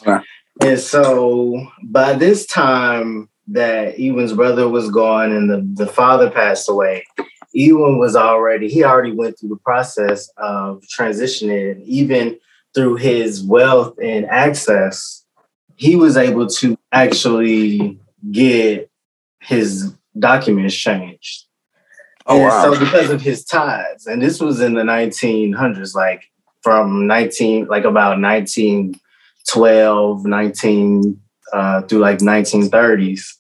Okay. And so by this time that Ewan's brother was gone and the, the father passed away, Ewan was already, he already went through the process of transitioning, even through his wealth and access, he was able to actually get his documents changed. Oh And wow. So because of his ties, and this was in the 1900s, like from 19, like about 1912, 19 uh, through like 1930s.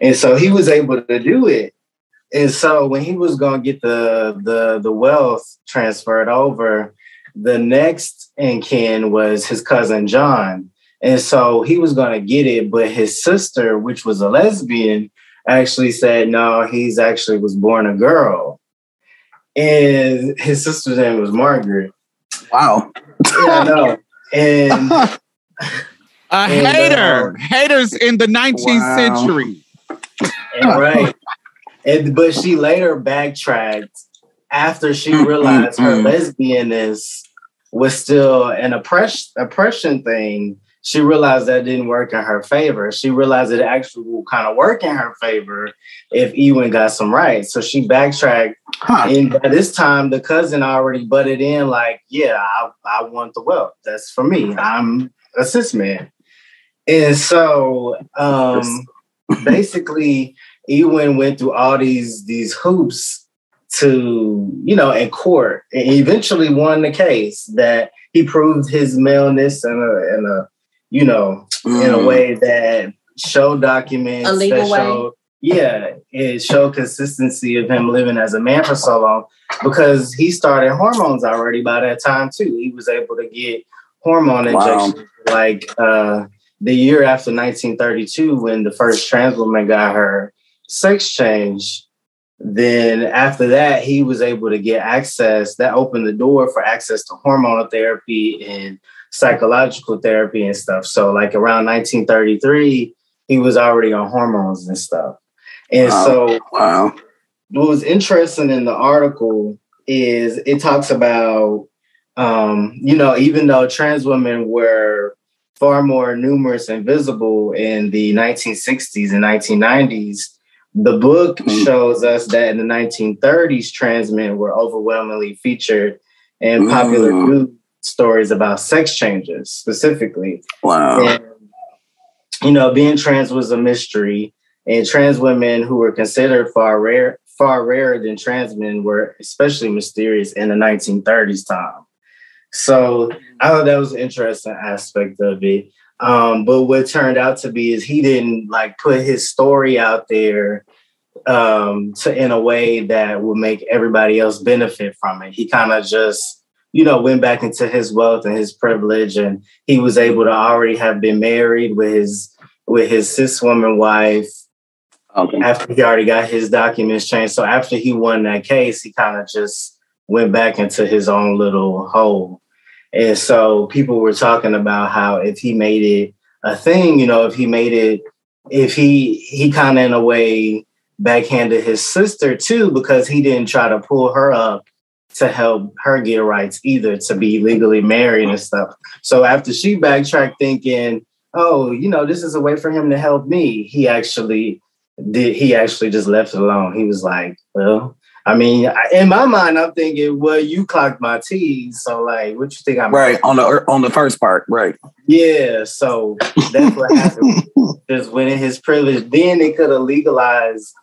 And so he was able to do it. And so when he was going to get the, the, the wealth transferred over, the next in kin was his cousin John. And so he was going to get it, but his sister, which was a lesbian, actually said, no, he's actually was born a girl. And his sister's name was Margaret. Wow. Yeah, I know. And A And, hater. um, Haters in the 19th Wow. century. And right. And but she later backtracked after she Mm, realized her mm. lesbianness was still an oppress- oppression thing. She realized that didn't work in her favor. She realized it actually will kind of work in her favor if Ewan got some rights. So she backtracked. Huh. And by this time, the cousin already butted in, like, yeah, I, I want the wealth. That's for me. I'm a cis man. And so um basically Ewan went through all these these hoops to, you know, in court and eventually won the case that he proved his maleness in a in a, you know, in a Mm. way that showed documents A legal that way? yeah, it showed consistency of him living as a man for so long because he started hormones already by that time too. He was able to get hormone Wow. injections like uh the year after 1932 when the first trans woman got her sex change then after that he was able to get access that opened the door for access to hormonal therapy and psychological therapy and stuff so like around 1933 he was already on hormones and stuff and Wow. so Wow. what was interesting in the article is it talks about um, you know even though trans women were far more numerous and visible in the 1960s and 1990s the book Mhm. shows us that in the 1930s trans men were overwhelmingly featured in popular Mm. news stories about sex changes specifically Wow. and, you know, being trans was a mystery, and trans women who were considered far rare, far rarer than trans men were especially mysterious in the 1930s time. So I thought that was an interesting aspect of it. Um, but what turned out to be is he didn't like put his story out there um, to in a way that would make everybody else benefit from it. He kind of just, you know, went back into his wealth and his privilege, and he was able to already have been married with his with his cis woman wife Okay. after he already got his documents changed. So after he won that case, he kind of just went back into his own little hole. And so people were talking about how if he made it a thing, you know, if he made it, if he he kind of in a way backhanded his sister too, because he didn't try to pull her up to help her get rights either to be legally married and stuff. So after she backtracked thinking, oh, you know, this is a way for him to help me, he actually did he actually just left it alone. He was like, well, I mean, in my mind, I'm thinking, well, you clocked my T's, so like, what you think I'm Right on the on the first part. Right. Yeah, so that's what happened. Just winning his privilege. Then they could have legalized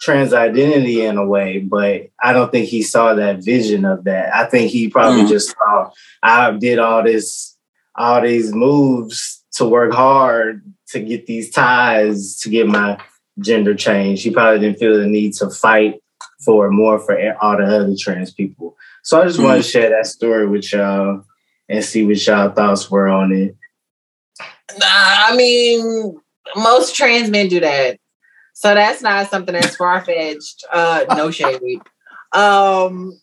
trans identity in a way, but I don't think he saw that vision of that. I think he probably Mm. just saw I did all this, all these moves to work hard to get these ties to get my gender change. He probably didn't feel the need to fight for more for all the other trans people. So I just want to share that story with y'all and see what y'all thoughts were on it. Nah, I mean, most trans men do that. So that's not something that's far fetched. Uh, no shade. Um,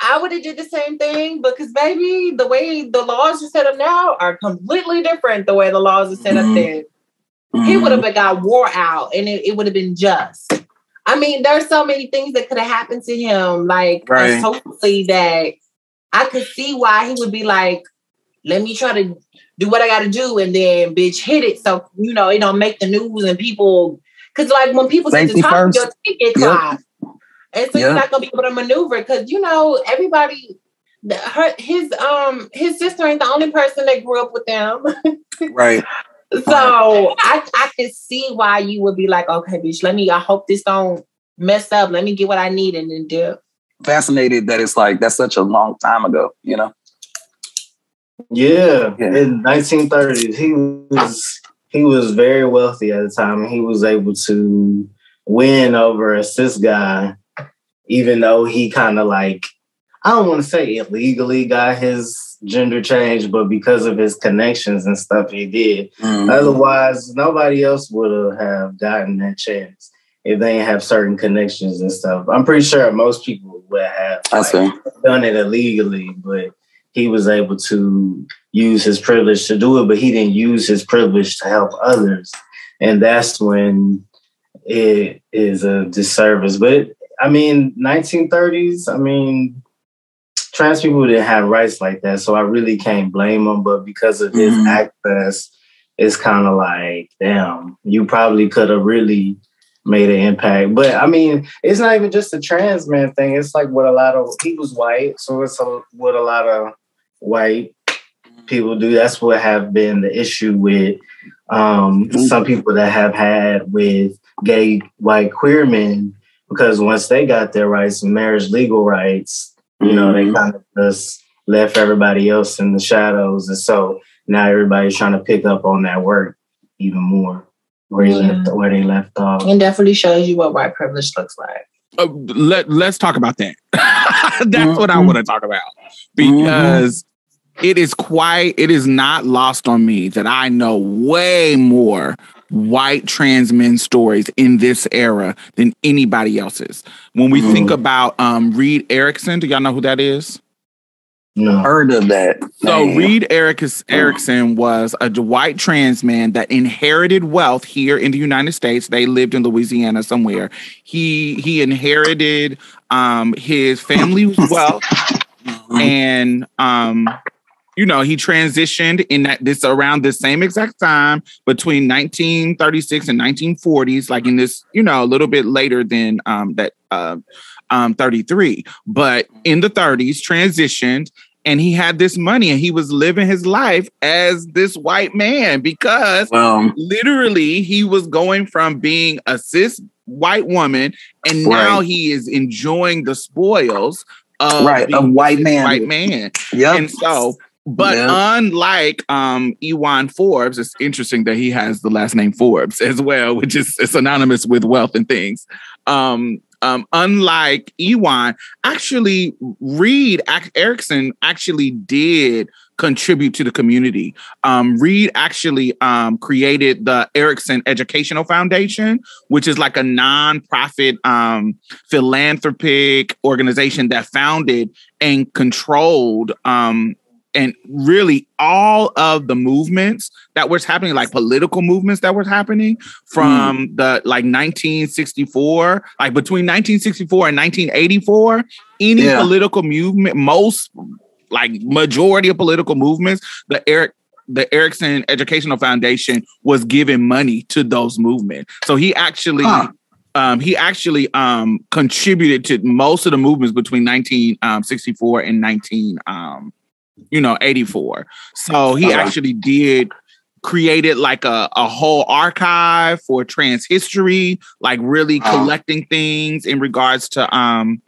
I would have did the same thing because, baby, the way the laws are set up now are completely different. The way the laws are set Mhm. up then, he would have got wore out, and it, it would have been just. I mean, there's so many things that could have happened to him, like Right. that I could see why he would be like, "Let me try to do what I got to do," and then bitch hit it, so you know it don't make the news and people. Because like when people Safety to talk, your ticket Yep. and so Yep. you're not gonna be able to maneuver because you know everybody. Her, his um his sister ain't the only person that grew up with them. Right. So I I can see why you would be like, okay, bitch, let me. I hope this don't mess up. Let me get what I need and then dip. Fascinated that it's like that's such a long time ago, you know? Yeah, Yeah. in 1930s, he was he was very wealthy at the time, and he was able to win over a cis guy, even though he kind of like I don't want to say illegally got his gender changed, but because of his connections and stuff, he did. Mhm. Otherwise, nobody else would have gotten that chance if they have certain connections and stuff. I'm pretty sure most people would have like, done it illegally, but he was able to use his privilege to do it, but he didn't use his privilege to help others. And that's when it is a disservice. But I mean, 1930s, I mean, trans people didn't have rights like that. So I really can't blame him. But because of his Mhm. access, it's kind of like, damn, you probably could have really made an impact. But I mean, it's not even just a trans man thing. It's like what a lot of he was white, so it's a, what a lot of white people do. That's what have been the issue with um, some people that have had with gay white queer men because once they got their rights, marriage legal rights, you know, they Mhm. kind of just left everybody else in the shadows, and so now everybody's trying to pick up on that work even more where he Yeah. left where they left off. It definitely shows you what white privilege looks like. Uh, let let's talk about that. That's what I Mhm. want to talk about because it is quite it is not lost on me that I know way more white trans men stories in this era than anybody else's. When we Mhm. think about um Reed Erickson, do y'all know who that is? No. Heard of that. So name. Reed Eric- Erickson was a white trans man that inherited wealth here in the United States. They lived in Louisiana somewhere. He he inherited um his family's wealth and um you know he transitioned in that this around the same exact time between 1936 and 1940s like in this you know a little bit later than um that uh, um 33 but in the 30s transitioned and he had this money and he was living his life as this white man because Well, literally he was going from being a cis white woman and now he is enjoying the spoils of Right, a white man. white man yep. and so but Yeah. unlike um Ewan Forbes, it's interesting that he has the last name Forbes as well, which is synonymous with wealth and things. Um, um, unlike Ewan, actually, Reed Ac- Erickson actually did contribute to the community. Um, Reed actually um, created the Erickson Educational Foundation, which is like a nonprofit um, philanthropic organization that founded and controlled um, and really all of the movements that was happening, like political movements that was happening from the like 1964, like between 1964 and 1984, any Yeah. political movement, most like majority of political movements, the Eric the Erickson Educational Foundation was giving money to those movements. So he actually Huh. um, he actually um, contributed to most of the movements between 1964 and 19 um, you know 84 so he Okay. actually did created like a, a whole archive for trans history like really Wow. collecting things in regards to um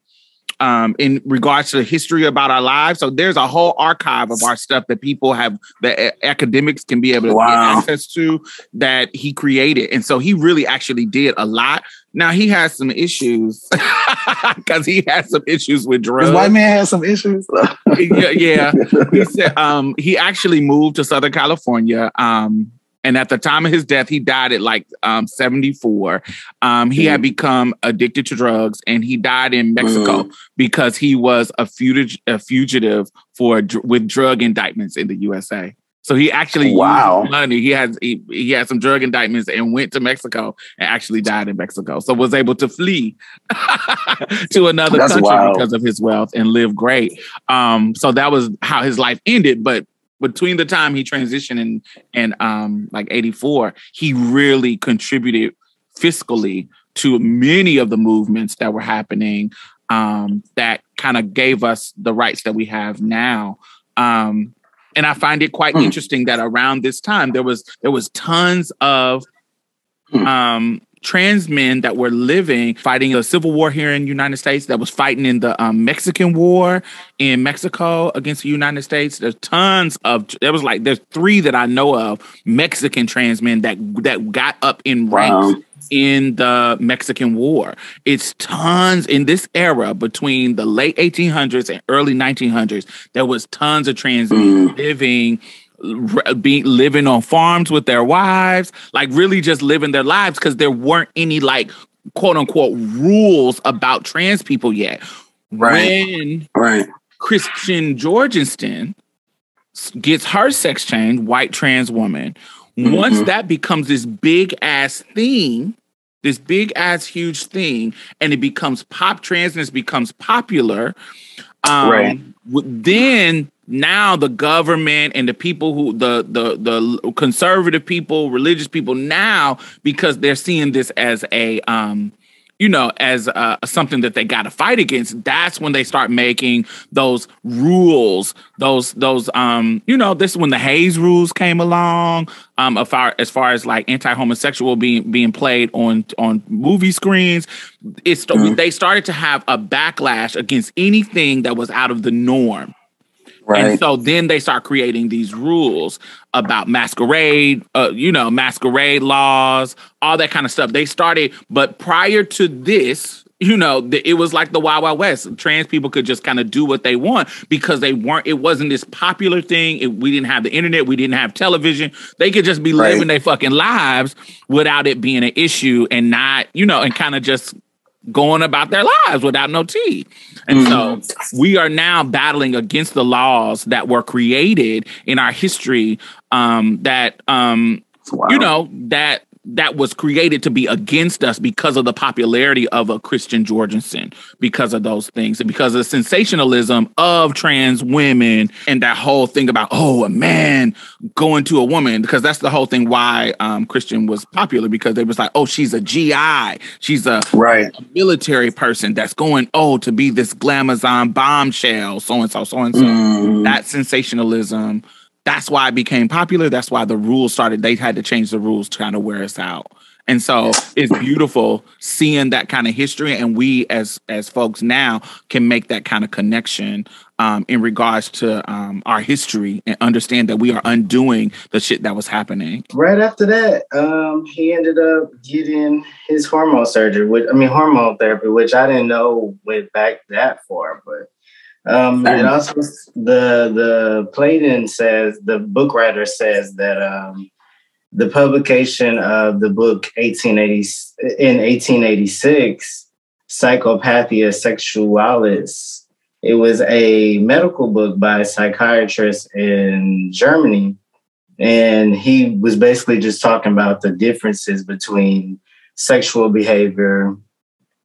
um in regards to the history about our lives so there's a whole archive of our stuff that people have that academics can be able to Wow. get access to that he created and so he really actually did a lot now he has some issues because he has some issues with drugs white man has some issues. yeah, yeah. He said um, he actually moved to Southern California. Um, and at the time of his death, he died at like um, 74. Um, he had become addicted to drugs and he died in Mexico because he was a fugitive, a fugitive for with drug indictments in the USA. So he actually Wow. used money. He had he, he had some drug indictments and went to Mexico and actually died in Mexico. So was able to flee to another That's country wild. because of his wealth and live great. Um, so that was how his life ended. But between the time he transitioned and and um like 84, he really contributed fiscally to many of the movements that were happening um, that kind of gave us the rights that we have now. Um, and I find it quite Hmm. interesting that around this time there was there was tons of Hmm. um, trans men that were living fighting the civil war here in the United States that was fighting in the um, Mexican War in Mexico against the United States. There's tons of there was like there's three that I know of Mexican trans men that that got up in ranks Wow. In the Mexican War. It's tons in this era between the late 1800s and early 1900s. There was tons of trans Mm. living, being living on farms with their wives, like really just living their lives because there weren't any like quote unquote rules about trans people yet. Right. When Right. Christian Jorgensen gets her sex change, white trans woman. Mhm. Once that becomes this big ass thing, this big ass huge thing, and it becomes pop transness becomes popular. Um, Right. Then now the government and the people who the the the conservative people, religious people now because they're seeing this as a um you know, as uh, something that they got to fight against, that's when they start making those rules. Those those um, you know, this is when the Hays rules came along. Um, as far as far as like anti-homosexual being being played on on movie screens, it's Mhm. they started to have a backlash against anything that was out of the norm. Right. And so then they start creating these rules about masquerade, uh, you know, masquerade laws, all that kind of stuff. They started, but prior to this, you know, the, it was like the Wild Wild West. Trans people could just kind of do what they want because they weren't. It wasn't this popular thing. It, we didn't have the internet. We didn't have television. They could just be Right. living their fucking lives without it being an issue and not, you know, and kind of just going about their lives without no tea. And so we are now battling against the laws that were created in our history um, that um, Wow. you know that that was created to be against us because of the popularity of a Christian Jorgensen, because of those things, and because of the sensationalism of trans women and that whole thing about oh a man going to a woman, because that's the whole thing why um, Christian was popular because they was like oh she's a GI, she's a Right. military person that's going oh to be this glamazon bombshell, so and so, so and so Mm. that sensationalism that's why it became popular. That's why the rules started. They had to change the rules to kind of wear us out. And so it's beautiful seeing that kind of history and we as as folks now can make that kind of connection um, in regards to um, our history and understand that we are undoing the shit that was happening. Right after that, um, he ended up getting his hormone surgery, which I mean hormone therapy, which I didn't know went back that far. But um, it also the the Playdon says the book writer says that um, the publication of the book 1880 in 1886, Psychopathia Sexualis. It was a medical book by a psychiatrist in Germany and he was basically just talking about the differences between sexual behavior,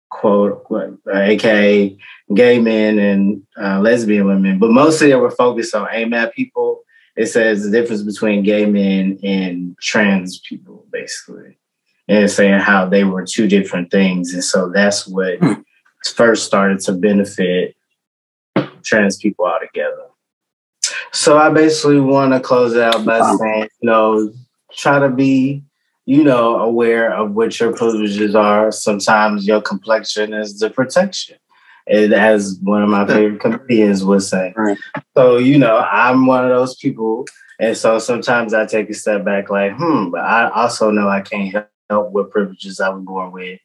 quote, uh, aka gay men and uh, lesbian women. But mostly they were focused on AMAB people. It says the difference between gay men and trans people, basically, and saying how they were two different things. And so that's what Hmm. first started to benefit trans people altogether. So I basically want to close out by saying, you know, try to be, you know, aware of what your privileges are. Sometimes your complexion is the protection. And as one of my favorite comedians would say. Right. So, you know, I'm one of those people. And so sometimes I take a step back, like, hmm, but I also know I can't help what privileges I was born with.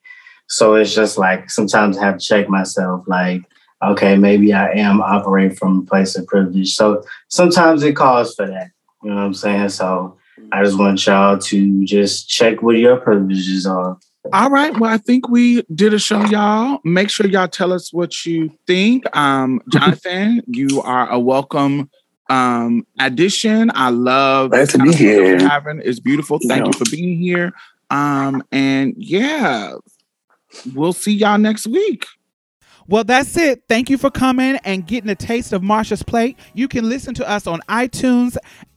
So it's just like sometimes I have to check myself, like, okay, maybe I am operating from a place of privilege. So sometimes it calls for that. You know what I'm saying? So I just want y'all to just check what your privileges are. All right. Well, I think we did a show, y'all. Make sure y'all tell us what you think. Um, Jonathan, you are a welcome Um, addition, I love Glad to be here. having. It's beautiful. Thank you Yeah. for being here. Um, and yeah, we'll see y'all next week. Well, that's it. Thank you for coming and getting a taste of Marsha's plate. You can listen to us on iTunes